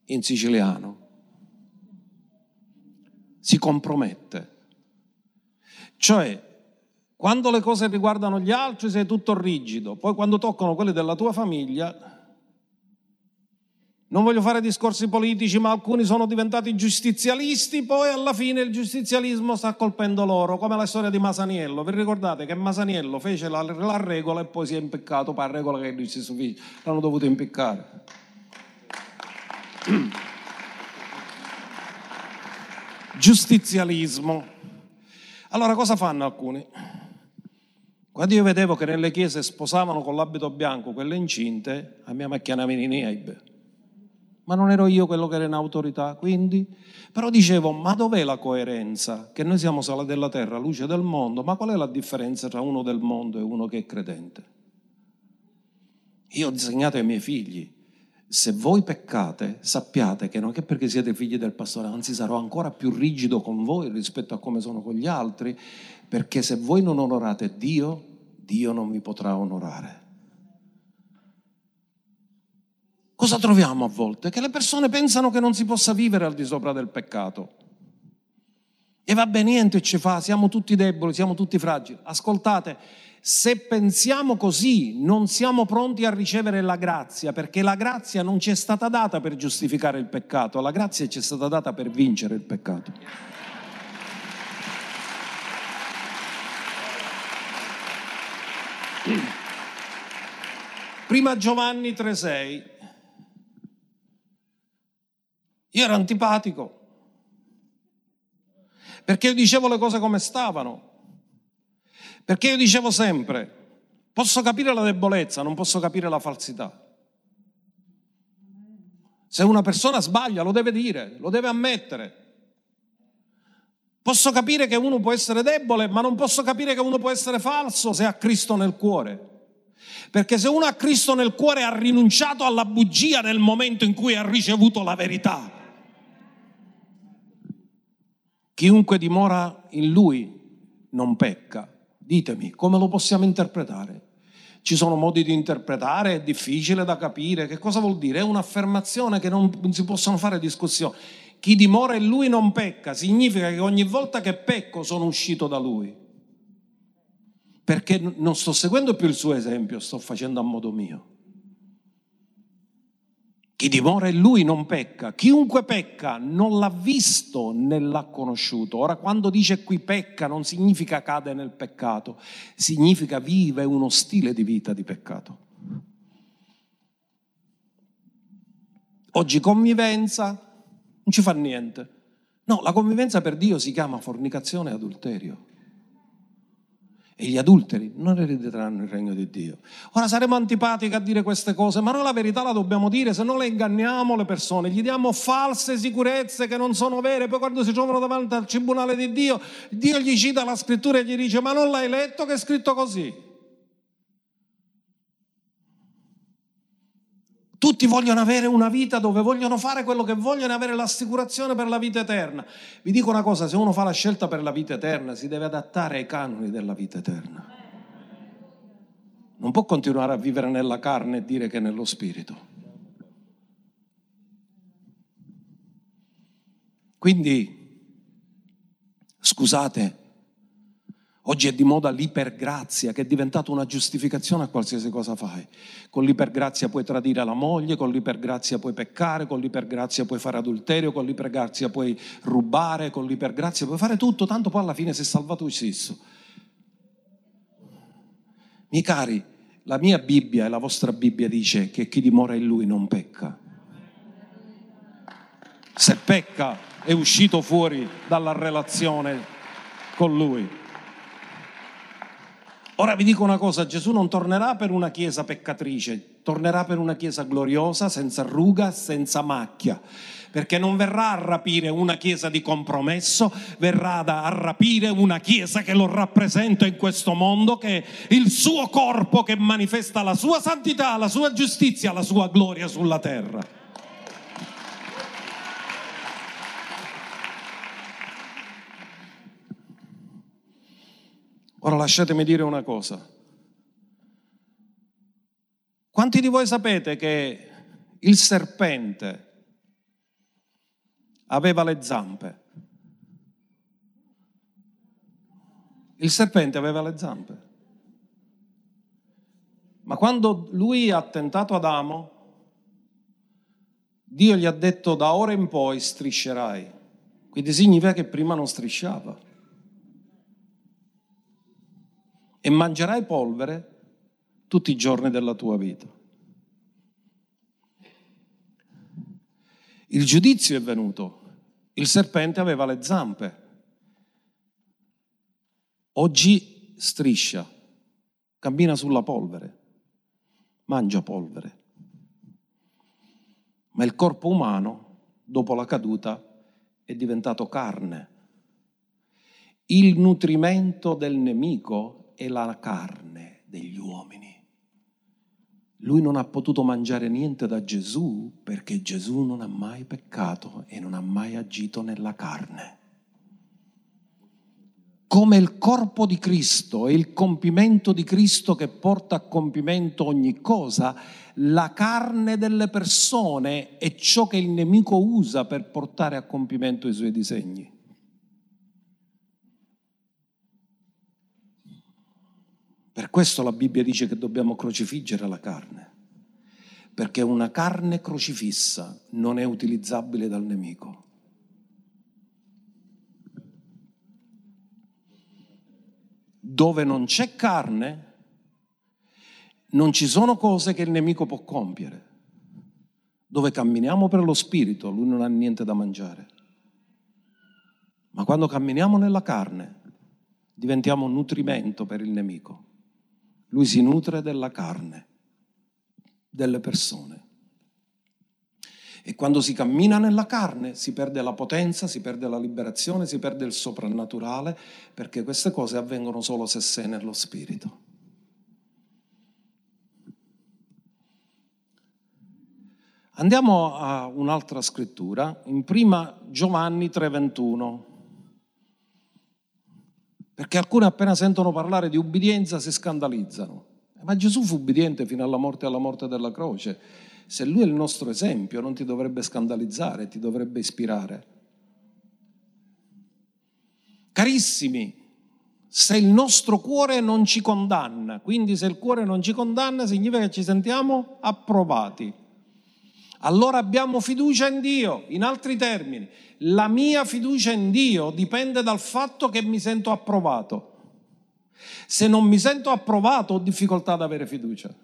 S1: in siciliano. Si compromette. Cioè, quando le cose riguardano gli altri sei tutto rigido, poi quando toccano quelle della tua famiglia, non voglio fare discorsi politici, ma alcuni sono diventati giustizialisti, poi alla fine il giustizialismo sta colpendo loro, come la storia di Masaniello. Vi ricordate che Masaniello fece la, la regola e poi si è impiccato per la regola che lui si suffice, l'hanno dovuto impiccare. Giustizialismo. Allora cosa fanno alcuni? Quando io vedevo che nelle chiese sposavano con l'abito bianco quelle incinte, a mia macchina veniva ma non ero io quello che era in autorità, quindi... Però dicevo, ma dov'è la coerenza? Che noi siamo sala della terra, luce del mondo, ma qual è la differenza tra uno del mondo e uno che è credente? Io ho insegnato ai miei figli, se voi peccate, sappiate che non è perché siete figli del pastore, anzi sarò ancora più rigido con voi rispetto a come sono con gli altri, perché se voi non onorate Dio, Dio non vi potrà onorare. Cosa troviamo a volte? Che le persone pensano che non si possa vivere al di sopra del peccato. E va bene, niente ci fa, siamo tutti deboli, siamo tutti fragili. Ascoltate, se pensiamo così, non siamo pronti a ricevere la grazia, perché la grazia non ci è stata data per giustificare il peccato, la grazia ci è stata data per vincere il peccato. Prima Giovanni 3:6. Io ero antipatico, perché io dicevo le cose come stavano. Perché io dicevo sempre, posso capire la debolezza, non posso capire la falsità. Se una persona sbaglia lo deve dire, lo deve ammettere. Posso capire che uno può essere debole, ma non posso capire che uno può essere falso se ha Cristo nel cuore. Perché se uno ha Cristo nel cuore ha rinunciato alla bugia nel momento in cui ha ricevuto la verità. Chiunque dimora in lui non pecca. Ditemi, come lo possiamo interpretare? Ci sono modi di interpretare, è difficile da capire. Che cosa vuol dire? È un'affermazione che non, si possono fare discussioni. Chi dimora in lui non pecca, significa che ogni volta che pecco sono uscito da lui. Perché non sto seguendo più il suo esempio, sto facendo a modo mio. Chi dimora in lui non pecca. Chiunque pecca non l'ha visto né l'ha conosciuto. Ora, quando dice qui pecca, non significa cade nel peccato, significa vive uno stile di vita di peccato. Oggi convivenza non ci fa niente. No, la convivenza per Dio si chiama fornicazione e adulterio e gli adulteri non erediteranno il regno di Dio. Ora saremo antipatici a dire queste cose, ma noi la verità la dobbiamo dire, se no le inganniamo le persone, gli diamo false sicurezze che non sono vere, poi quando si trovano davanti al tribunale di Dio, Dio gli cita la scrittura e gli dice ma non l'hai letto che è scritto così. Tutti vogliono avere una vita dove vogliono fare quello che vogliono e avere l'assicurazione per la vita eterna. Vi dico una cosa, se uno fa la scelta per la vita eterna si deve adattare ai canoni della vita eterna. Non può continuare a vivere nella carne e dire che è nello spirito. Quindi, scusate, Oggi è di moda l'ipergrazia, che è diventata una giustificazione a qualsiasi cosa fai. Con l'ipergrazia puoi tradire la moglie, con l'ipergrazia puoi peccare, con l'ipergrazia puoi fare adulterio, con l'ipergrazia puoi rubare, con l'ipergrazia puoi fare tutto, tanto poi alla fine sei salvato lui stesso. Miei cari, la mia Bibbia e la vostra Bibbia dice che chi dimora in lui non pecca. Se pecca, è uscito fuori dalla relazione con lui. Ora vi dico una cosa, Gesù non tornerà per una chiesa peccatrice, tornerà per una chiesa gloriosa, senza ruga, senza macchia, perché non verrà a rapire una chiesa di compromesso, verrà a rapire una chiesa che lo rappresenta in questo mondo, che è il suo corpo che manifesta la sua santità, la sua giustizia, la sua gloria sulla terra. Ora lasciatemi dire una cosa. Quanti di voi sapete che il serpente aveva le zampe? Il serpente aveva le zampe. Ma quando lui ha tentato Adamo, Dio gli ha detto da ora in poi striscerai. Quindi significa che prima non strisciava. E mangerai polvere tutti i giorni della tua vita. Il giudizio è venuto, il serpente aveva le zampe, oggi striscia, cammina sulla polvere, mangia polvere. Ma il corpo umano, dopo la caduta, è diventato carne. Il nutrimento del nemico è la carne degli uomini. Lui non ha potuto mangiare niente da Gesù perché Gesù non ha mai peccato e non ha mai agito nella carne. Come il corpo di Cristo e il compimento di Cristo che porta a compimento ogni cosa, la carne delle persone è ciò che il nemico usa per portare a compimento i suoi disegni. Per questo la Bibbia dice che dobbiamo crocifiggere la carne, perché una carne crocifissa non è utilizzabile dal nemico. Dove non c'è carne, non ci sono cose che il nemico può compiere. Dove camminiamo per lo spirito, lui non ha niente da mangiare. Ma quando camminiamo nella carne, diventiamo un nutrimento per il nemico. Lui si nutre della carne, delle persone. E quando si cammina nella carne si perde la potenza, si perde la liberazione, si perde il soprannaturale, perché queste cose avvengono solo se sei nello Spirito. Andiamo a un'altra scrittura, in prima Giovanni 3:21. Perché alcuni appena sentono parlare di ubbidienza si scandalizzano. Ma Gesù fu ubbidiente fino alla morte e alla morte della croce. Se lui è il nostro esempio non ti dovrebbe scandalizzare, ti dovrebbe ispirare. Carissimi, se il nostro cuore non ci condanna, quindi se il cuore non ci condanna significa che ci sentiamo approvati allora abbiamo fiducia in Dio. In altri termini, la mia fiducia in Dio dipende dal fatto che mi sento approvato. Se non mi sento approvato ho difficoltà ad avere fiducia.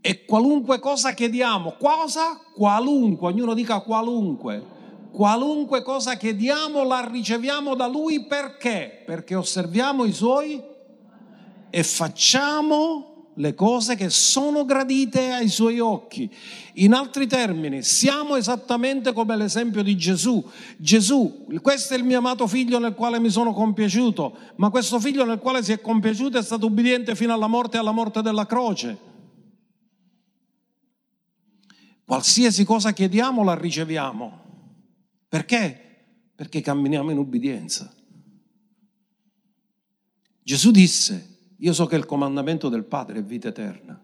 S1: E qualunque cosa chiediamo, cosa? Qualunque, ognuno dica qualunque. Qualunque cosa chiediamo la riceviamo da Lui perché? Perché osserviamo i Suoi e facciamo le cose che sono gradite ai suoi occhi. In altri termini, siamo esattamente come l'esempio di Gesù. Gesù, questo è il mio amato figlio nel quale mi sono compiaciuto, ma questo figlio nel quale si è compiaciuto è stato ubbidiente fino alla morte e alla morte della croce. Qualsiasi cosa chiediamo la riceviamo. Perché? Perché camminiamo in ubbidienza. Gesù disse, io so che il comandamento del Padre è vita eterna.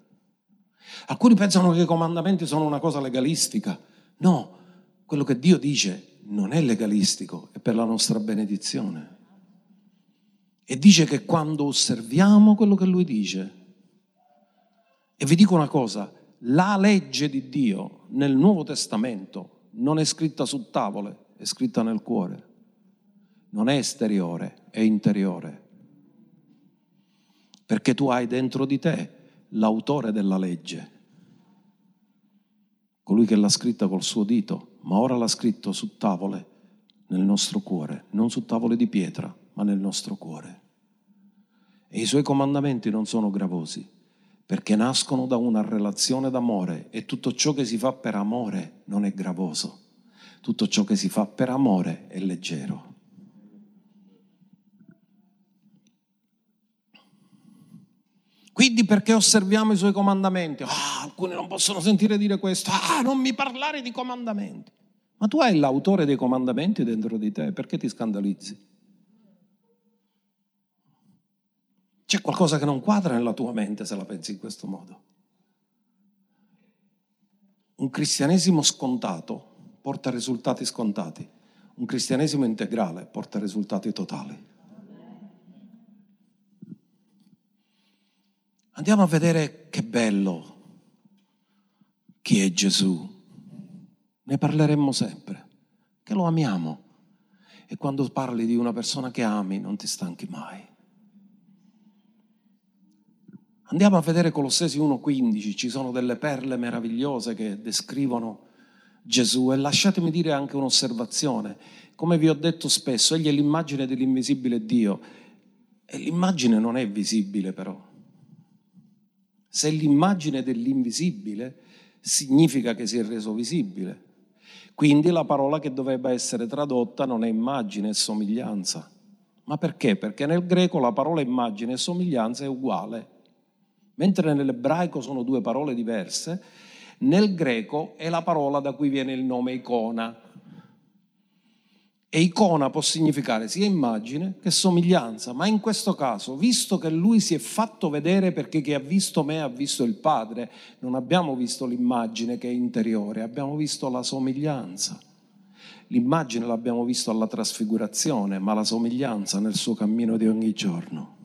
S1: Alcuni pensano che i comandamenti sono una cosa legalistica. No, quello che Dio dice non è legalistico, è per la nostra benedizione. E dice che quando osserviamo quello che Lui dice, e vi dico una cosa, la legge di Dio nel Nuovo Testamento non è scritta su tavole, è scritta nel cuore. Non è esteriore, è interiore perché tu hai dentro di te l'autore della legge. colui che l'ha scritta col suo dito, ma ora l'ha scritto su tavole nel nostro cuore, non su tavole di pietra, ma nel nostro cuore. E i suoi comandamenti non sono gravosi, perché nascono da una relazione d'amore e tutto ciò che si fa per amore non è gravoso. Tutto ciò che si fa per amore è leggero. Quindi perché osserviamo i suoi comandamenti? Ah, alcuni non possono sentire dire questo. Ah, non mi parlare di comandamenti. Ma tu hai l'autore dei comandamenti dentro di te, perché ti scandalizzi? C'è qualcosa che non quadra nella tua mente se la pensi in questo modo. Un cristianesimo scontato porta risultati scontati, un cristianesimo integrale porta risultati totali. Andiamo a vedere che bello chi è Gesù. Ne parleremmo sempre, che lo amiamo. E quando parli di una persona che ami non ti stanchi mai. Andiamo a vedere Colossesi 1.15, ci sono delle perle meravigliose che descrivono Gesù e lasciatemi dire anche un'osservazione. Come vi ho detto spesso, egli è l'immagine dell'invisibile Dio e l'immagine non è visibile però. Se l'immagine dell'invisibile significa che si è reso visibile. Quindi la parola che dovrebbe essere tradotta non è immagine, è somiglianza. Ma perché? Perché nel greco la parola immagine e somiglianza è uguale. Mentre nell'ebraico sono due parole diverse, nel greco è la parola da cui viene il nome icona. E icona può significare sia immagine che somiglianza, ma in questo caso, visto che lui si è fatto vedere perché chi ha visto me ha visto il Padre, non abbiamo visto l'immagine che è interiore, abbiamo visto la somiglianza. L'immagine l'abbiamo visto alla trasfigurazione, ma la somiglianza nel suo cammino di ogni giorno.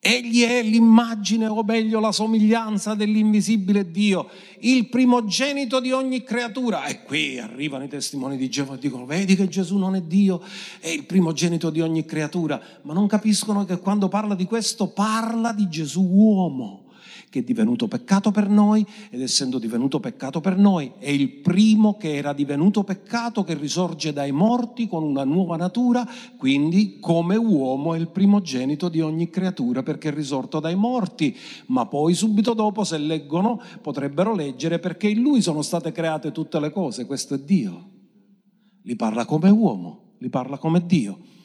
S1: Egli è l'immagine, o meglio la somiglianza dell'invisibile Dio, il primogenito di ogni creatura. E qui arrivano i testimoni di Geova e dicono, vedi che Gesù non è Dio, è il primogenito di ogni creatura. Ma non capiscono che quando parla di questo parla di Gesù uomo che è divenuto peccato per noi ed essendo divenuto peccato per noi è il primo che era divenuto peccato che risorge dai morti con una nuova natura, quindi come uomo è il primogenito di ogni creatura perché è risorto dai morti, ma poi subito dopo se leggono potrebbero leggere perché in lui sono state create tutte le cose, questo è Dio. Li parla come uomo, li parla come Dio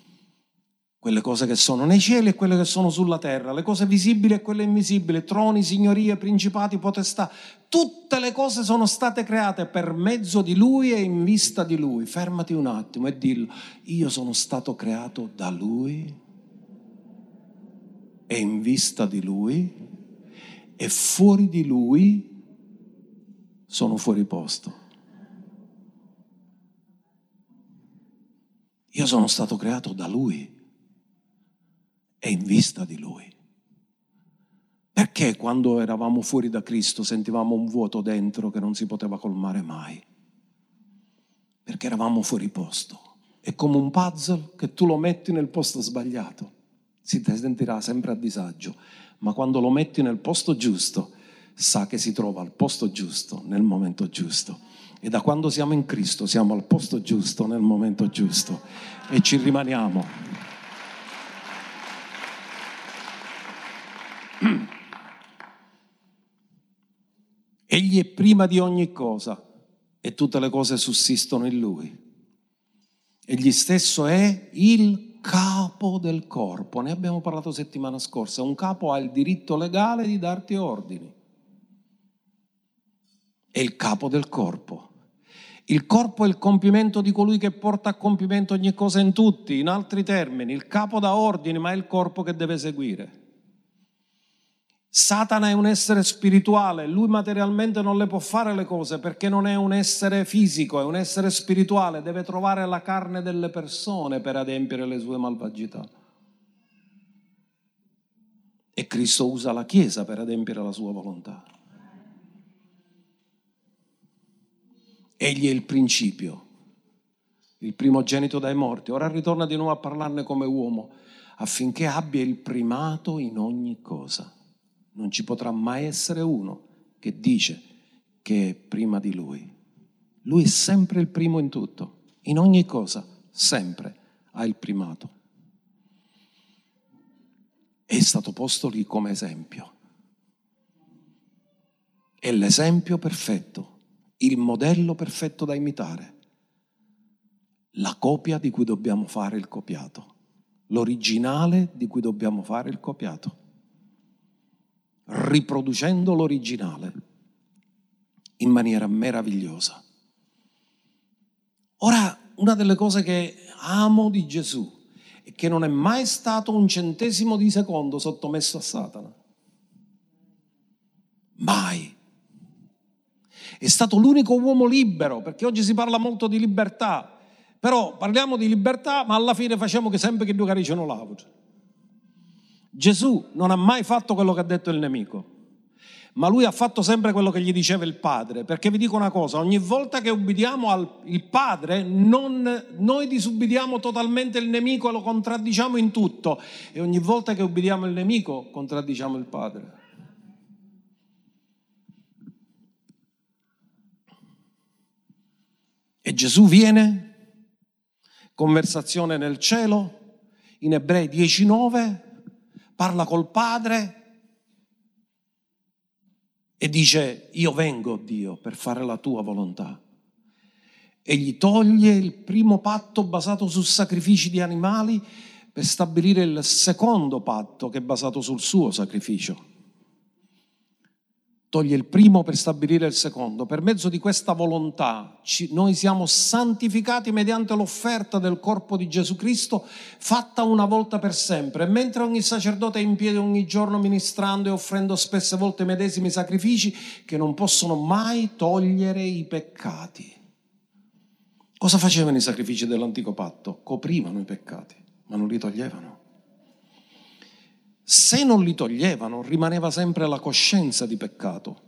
S1: quelle cose che sono nei cieli e quelle che sono sulla terra, le cose visibili e quelle invisibili, troni, signorie, principati, potestà, tutte le cose sono state create per mezzo di Lui e in vista di Lui. Fermati un attimo e dillo, io sono stato creato da Lui e in vista di Lui e fuori di Lui sono fuori posto. Io sono stato creato da Lui è in vista di Lui. Perché quando eravamo fuori da Cristo sentivamo un vuoto dentro che non si poteva colmare mai? Perché eravamo fuori posto. È come un puzzle che tu lo metti nel posto sbagliato. Si sentirà sempre a disagio, ma quando lo metti nel posto giusto, sa che si trova al posto giusto, nel momento giusto. E da quando siamo in Cristo siamo al posto giusto, nel momento giusto. E ci rimaniamo. Egli è prima di ogni cosa e tutte le cose sussistono in lui. Egli stesso è il capo del corpo. Ne abbiamo parlato settimana scorsa. Un capo ha il diritto legale di darti ordini. È il capo del corpo. Il corpo è il compimento di colui che porta a compimento ogni cosa in tutti. In altri termini, il capo dà ordini, ma è il corpo che deve seguire. Satana è un essere spirituale, lui materialmente non le può fare le cose perché non è un essere fisico, è un essere spirituale, deve trovare la carne delle persone per adempiere le sue malvagità. E Cristo usa la Chiesa per adempiere la sua volontà. Egli è il principio, il primogenito dai morti. Ora ritorna di nuovo a parlarne come uomo affinché abbia il primato in ogni cosa. Non ci potrà mai essere uno che dice che è prima di lui. Lui è sempre il primo in tutto, in ogni cosa, sempre ha il primato. È stato posto lì come esempio. È l'esempio perfetto, il modello perfetto da imitare, la copia di cui dobbiamo fare il copiato, l'originale di cui dobbiamo fare il copiato, riproducendo l'originale in maniera meravigliosa. Ora, una delle cose che amo di Gesù è che non è mai stato un centesimo di secondo sottomesso a Satana. Mai. È stato l'unico uomo libero, perché oggi si parla molto di libertà, però parliamo di libertà, ma alla fine facciamo che sempre che due caricano l'auto. Gesù non ha mai fatto quello che ha detto il nemico ma lui ha fatto sempre quello che gli diceva il padre, perché vi dico una cosa, ogni volta che ubbidiamo al padre, non, noi disubbidiamo totalmente il nemico e lo contraddiciamo in tutto, e ogni volta che ubbidiamo il nemico, contraddiciamo il padre. E Gesù viene, conversazione nel cielo, in Ebrei 19, parla col padre, e dice io vengo Dio per fare la tua volontà. E gli toglie il primo patto basato su sacrifici di animali per stabilire il secondo patto che è basato sul suo sacrificio toglie il primo per stabilire il secondo. Per mezzo di questa volontà ci, noi siamo santificati mediante l'offerta del corpo di Gesù Cristo fatta una volta per sempre. E mentre ogni sacerdote è in piedi ogni giorno ministrando e offrendo spesse volte i medesimi sacrifici che non possono mai togliere i peccati. Cosa facevano i sacrifici dell'antico patto? Coprivano i peccati, ma non li toglievano. Se non li toglievano, rimaneva sempre la coscienza di peccato.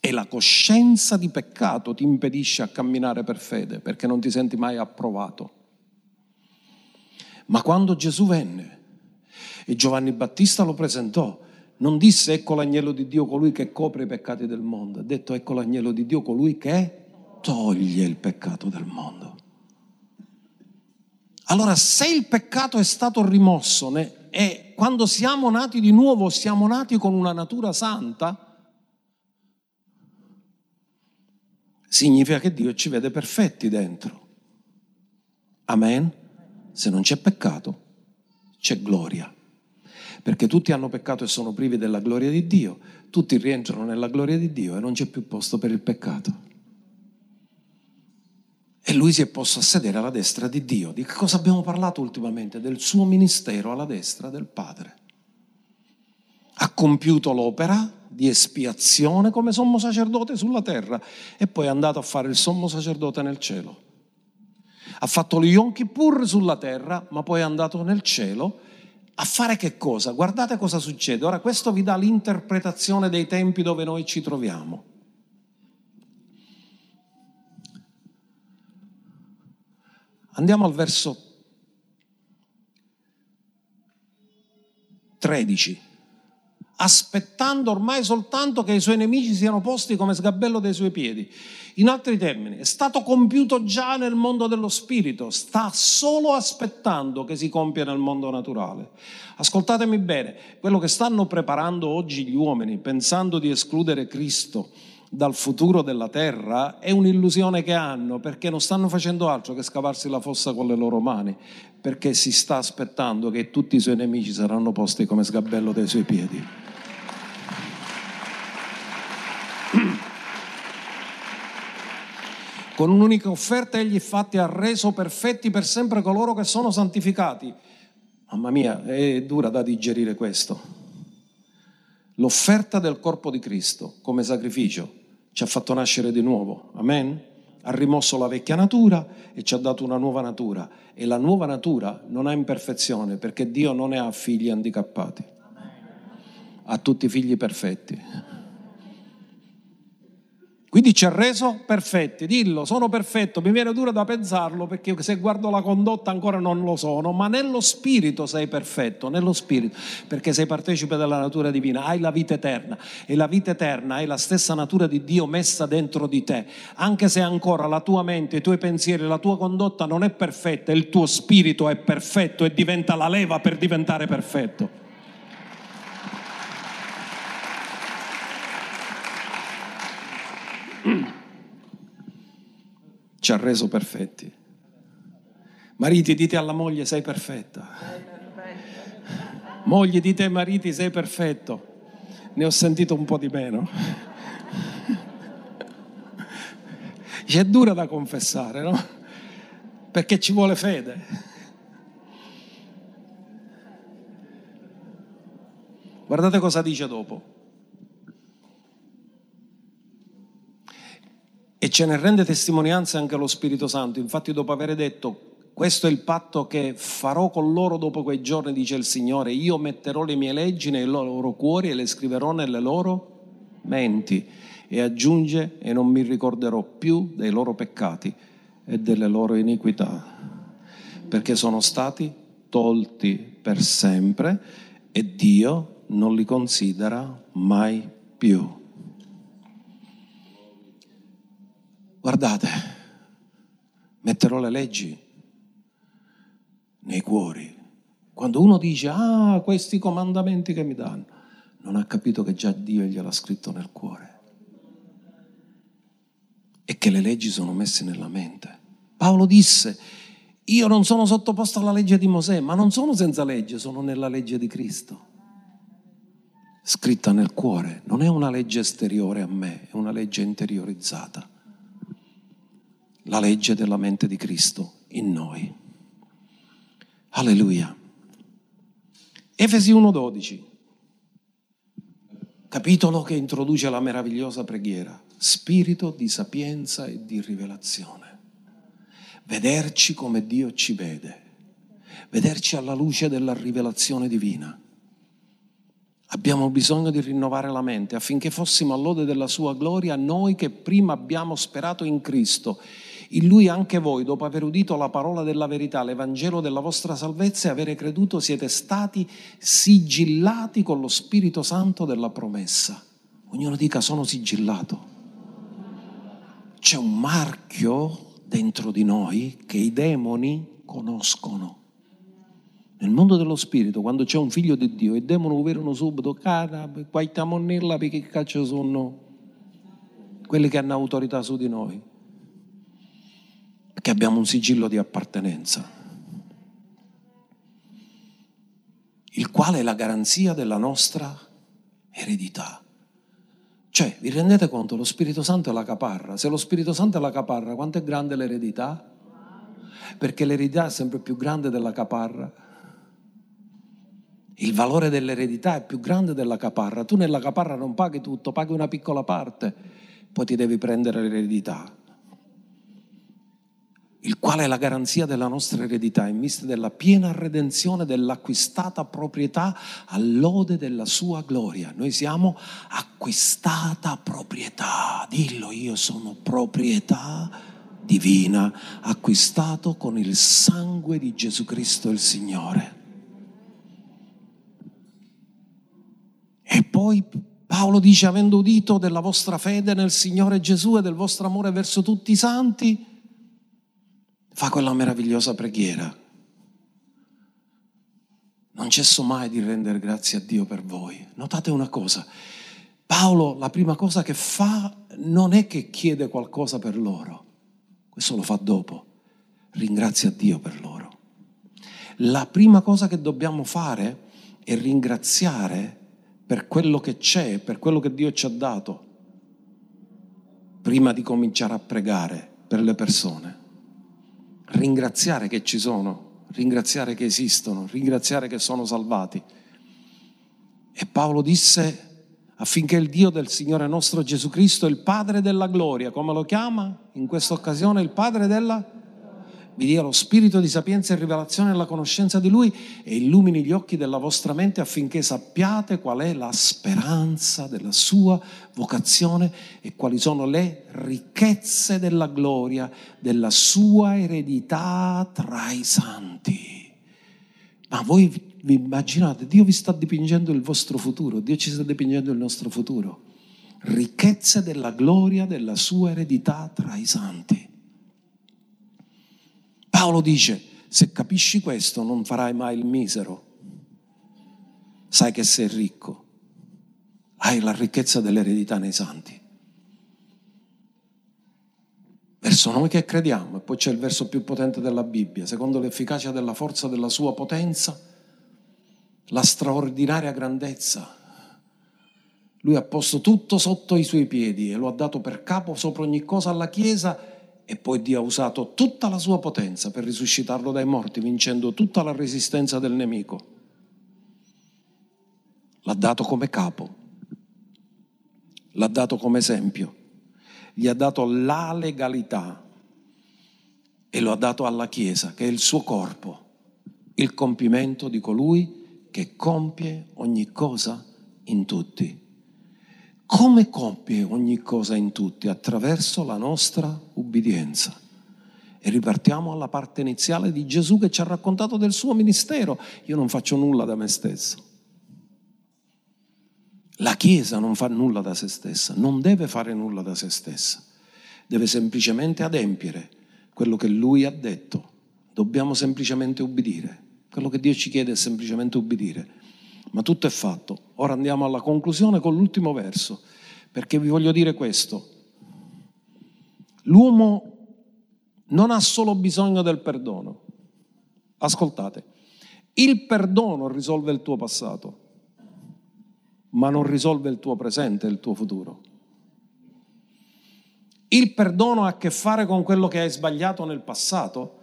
S1: E la coscienza di peccato ti impedisce a camminare per fede, perché non ti senti mai approvato. Ma quando Gesù venne e Giovanni Battista lo presentò, non disse ecco l'agnello di Dio colui che copre i peccati del mondo, ha detto ecco l'agnello di Dio colui che toglie il peccato del mondo. Allora se il peccato è stato rimosso e quando siamo nati di nuovo siamo nati con una natura santa, significa che Dio ci vede perfetti dentro. Amen? Se non c'è peccato, c'è gloria. Perché tutti hanno peccato e sono privi della gloria di Dio, tutti rientrano nella gloria di Dio e non c'è più posto per il peccato. E lui si è posto a sedere alla destra di Dio. Di che cosa abbiamo parlato ultimamente? Del suo ministero alla destra del Padre. Ha compiuto l'opera di espiazione come sommo sacerdote sulla terra e poi è andato a fare il sommo sacerdote nel cielo. Ha fatto lo Yom Kippur sulla terra, ma poi è andato nel cielo a fare che cosa? Guardate cosa succede. Ora questo vi dà l'interpretazione dei tempi dove noi ci troviamo. Andiamo al verso 13. Aspettando ormai soltanto che i suoi nemici siano posti come sgabello dei suoi piedi. In altri termini, è stato compiuto già nel mondo dello spirito, sta solo aspettando che si compia nel mondo naturale. Ascoltatemi bene, quello che stanno preparando oggi gli uomini, pensando di escludere Cristo, dal futuro della terra è un'illusione che hanno perché non stanno facendo altro che scavarsi la fossa con le loro mani, perché si sta aspettando che tutti i suoi nemici saranno posti come sgabello dei suoi piedi. Con un'unica offerta egli infatti ha reso perfetti per sempre coloro che sono santificati. Mamma mia, è dura da digerire questo. L'offerta del corpo di Cristo come sacrificio ci ha fatto nascere di nuovo. Amen? Ha rimosso la vecchia natura e ci ha dato una nuova natura. E la nuova natura non ha imperfezione perché Dio non ne ha figli handicappati. Ha tutti figli perfetti. Quindi ci ha reso perfetti, dillo, sono perfetto, mi viene duro da pensarlo perché se guardo la condotta ancora non lo sono, ma nello spirito sei perfetto, nello spirito, perché sei partecipe della natura divina, hai la vita eterna e la vita eterna è la stessa natura di Dio messa dentro di te, anche se ancora la tua mente, i tuoi pensieri, la tua condotta non è perfetta, il tuo spirito è perfetto e diventa la leva per diventare perfetto. Ci ha reso perfetti. Mariti, dite alla moglie sei perfetta. Moglie, dite ai mariti sei perfetto. Ne ho sentito un po' di meno. È dura da confessare, no? Perché ci vuole fede. Guardate cosa dice dopo. Ce ne rende testimonianza anche lo Spirito Santo. Infatti dopo aver detto questo è il patto che farò con loro dopo quei giorni, dice il Signore, io metterò le mie leggi nei loro cuori e le scriverò nelle loro menti. E aggiunge, e non mi ricorderò più dei loro peccati e delle loro iniquità, perché sono stati tolti per sempre e Dio non li considera mai più. Guardate, metterò le leggi nei cuori. Quando uno dice, ah, questi comandamenti che mi danno, non ha capito che già Dio gliel'ha scritto nel cuore e che le leggi sono messe nella mente. Paolo disse, io non sono sottoposto alla legge di Mosè, ma non sono senza legge, sono nella legge di Cristo, scritta nel cuore. Non è una legge esteriore a me, è una legge interiorizzata la legge della mente di Cristo in noi. Alleluia. Efesi 1.12, capitolo che introduce la meravigliosa preghiera, spirito di sapienza e di rivelazione. Vederci come Dio ci vede, vederci alla luce della rivelazione divina. Abbiamo bisogno di rinnovare la mente affinché fossimo all'ode della sua gloria noi che prima abbiamo sperato in Cristo in lui anche voi, dopo aver udito la parola della verità, l'Evangelo della vostra salvezza e avere creduto, siete stati sigillati con lo Spirito Santo della promessa. Ognuno dica sono sigillato. C'è un marchio dentro di noi che i demoni conoscono. Nel mondo dello spirito, quando c'è un figlio di Dio, i demoni vedono subito, cara, qua stiamo nella perché caccia sono quelli che hanno autorità su di noi che abbiamo un sigillo di appartenenza, il quale è la garanzia della nostra eredità. Cioè, vi rendete conto, lo Spirito Santo è la caparra. Se lo Spirito Santo è la caparra, quanto è grande l'eredità? Perché l'eredità è sempre più grande della caparra. Il valore dell'eredità è più grande della caparra. Tu nella caparra non paghi tutto, paghi una piccola parte, poi ti devi prendere l'eredità il quale è la garanzia della nostra eredità in vista della piena redenzione dell'acquistata proprietà all'ode della sua gloria. Noi siamo acquistata proprietà. Dillo, io sono proprietà divina, acquistato con il sangue di Gesù Cristo il Signore. E poi Paolo dice, avendo udito della vostra fede nel Signore Gesù e del vostro amore verso tutti i santi, fa quella meravigliosa preghiera. Non cesso mai di rendere grazie a Dio per voi. Notate una cosa, Paolo la prima cosa che fa non è che chiede qualcosa per loro, questo lo fa dopo, ringrazia Dio per loro. La prima cosa che dobbiamo fare è ringraziare per quello che c'è, per quello che Dio ci ha dato, prima di cominciare a pregare per le persone ringraziare che ci sono, ringraziare che esistono, ringraziare che sono salvati. E Paolo disse affinché il Dio del Signore nostro Gesù Cristo, il Padre della gloria, come lo chiama in questa occasione, il Padre della vi dia lo spirito di sapienza e rivelazione nella conoscenza di Lui e illumini gli occhi della vostra mente affinché sappiate qual è la speranza della sua vocazione e quali sono le ricchezze della gloria della sua eredità tra i santi. Ma voi vi immaginate, Dio vi sta dipingendo il vostro futuro, Dio ci sta dipingendo il nostro futuro. Ricchezze della gloria della sua eredità tra i santi. Paolo dice, se capisci questo non farai mai il misero. Sai che sei ricco, hai la ricchezza dell'eredità nei santi. Verso noi che crediamo, e poi c'è il verso più potente della Bibbia, secondo l'efficacia della forza della sua potenza, la straordinaria grandezza. Lui ha posto tutto sotto i suoi piedi e lo ha dato per capo sopra ogni cosa alla Chiesa e poi Dio ha usato tutta la sua potenza per risuscitarlo dai morti, vincendo tutta la resistenza del nemico. L'ha dato come capo, l'ha dato come esempio, gli ha dato la legalità e lo ha dato alla Chiesa, che è il suo corpo, il compimento di colui che compie ogni cosa in tutti. Come compie ogni cosa in tutti? Attraverso la nostra ubbidienza. E ripartiamo alla parte iniziale di Gesù che ci ha raccontato del suo ministero. Io non faccio nulla da me stesso. La Chiesa non fa nulla da se stessa, non deve fare nulla da se stessa, deve semplicemente adempiere quello che Lui ha detto. Dobbiamo semplicemente ubbidire. Quello che Dio ci chiede è semplicemente ubbidire ma tutto è fatto. Ora andiamo alla conclusione con l'ultimo verso, perché vi voglio dire questo. L'uomo non ha solo bisogno del perdono. Ascoltate, il perdono risolve il tuo passato, ma non risolve il tuo presente e il tuo futuro. Il perdono ha a che fare con quello che hai sbagliato nel passato,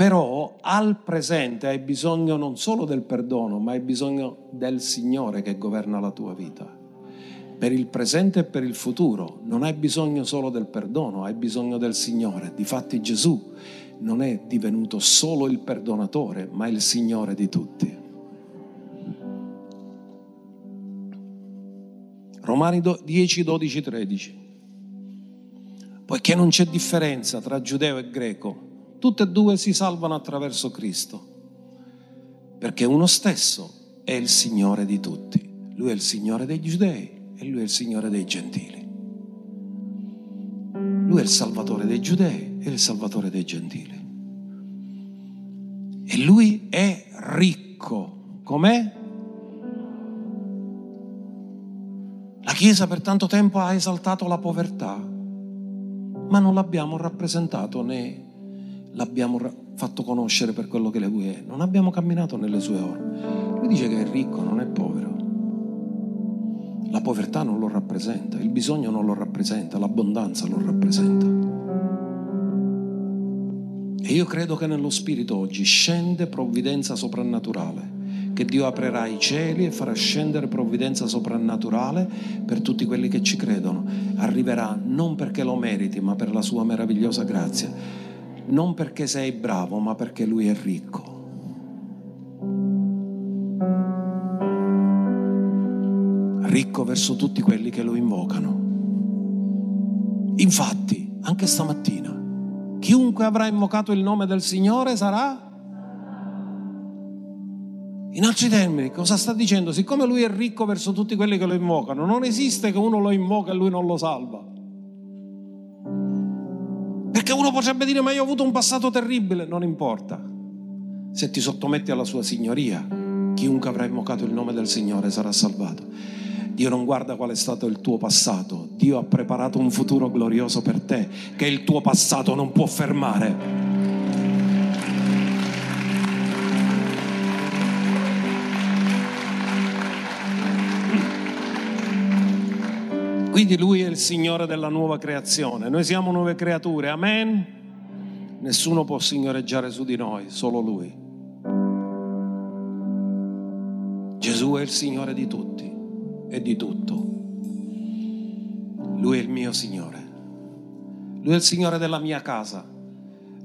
S1: però al presente hai bisogno non solo del perdono, ma hai bisogno del Signore che governa la tua vita. Per il presente e per il futuro non hai bisogno solo del perdono, hai bisogno del Signore. Difatti Gesù non è divenuto solo il perdonatore, ma il Signore di tutti. Romani 10, 12, 13. Poiché non c'è differenza tra giudeo e greco tutte e due si salvano attraverso Cristo, perché uno stesso è il Signore di tutti. Lui è il Signore dei giudei e lui è il Signore dei gentili. Lui è il Salvatore dei giudei e il Salvatore dei gentili. E lui è ricco. Com'è? La Chiesa per tanto tempo ha esaltato la povertà, ma non l'abbiamo rappresentato né l'abbiamo fatto conoscere per quello che lui è. Non abbiamo camminato nelle sue ore. Lui dice che è ricco, non è povero. La povertà non lo rappresenta, il bisogno non lo rappresenta, l'abbondanza lo rappresenta. E io credo che nello Spirito oggi scende provvidenza soprannaturale, che Dio aprirà i cieli e farà scendere provvidenza soprannaturale per tutti quelli che ci credono. Arriverà non perché lo meriti, ma per la sua meravigliosa grazia non perché sei bravo, ma perché lui è ricco. Ricco verso tutti quelli che lo invocano. Infatti, anche stamattina, chiunque avrà invocato il nome del Signore sarà... In altri termini, cosa sta dicendo? Siccome lui è ricco verso tutti quelli che lo invocano, non esiste che uno lo invoca e lui non lo salva. Perché uno potrebbe dire, ma io ho avuto un passato terribile, non importa. Se ti sottometti alla sua signoria, chiunque avrà invocato il nome del Signore sarà salvato. Dio non guarda qual è stato il tuo passato, Dio ha preparato un futuro glorioso per te che il tuo passato non può fermare. Quindi Lui è il Signore della nuova creazione. Noi siamo nuove creature, amen? Nessuno può signoreggiare su di noi, solo Lui. Gesù è il Signore di tutti e di tutto. Lui è il mio Signore. Lui è il Signore della mia casa.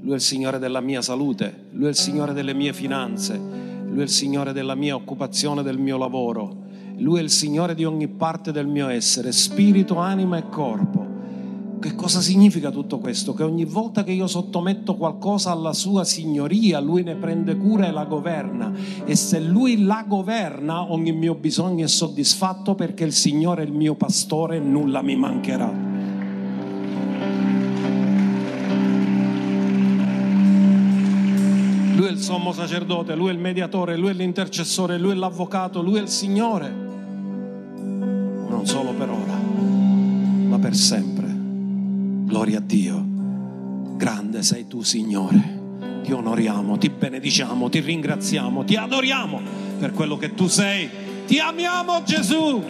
S1: Lui è il Signore della mia salute, Lui è il Signore delle mie finanze, Lui è il Signore della mia occupazione, del mio lavoro, Lui è il Signore di ogni parte del mio essere, spirito, anima e corpo. Che cosa significa tutto questo? Che ogni volta che io sottometto qualcosa alla sua signoria, lui ne prende cura e la governa. E se lui la governa, ogni mio bisogno è soddisfatto perché il Signore è il mio pastore e nulla mi mancherà. Lui è il sommo sacerdote, lui è il mediatore, lui è l'intercessore, lui è l'avvocato, lui è il Signore. Non solo per ora, ma per sempre. Gloria a Dio. Grande sei tu, Signore. Ti onoriamo, ti benediciamo, ti ringraziamo, ti adoriamo per quello che tu sei. Ti amiamo, Gesù.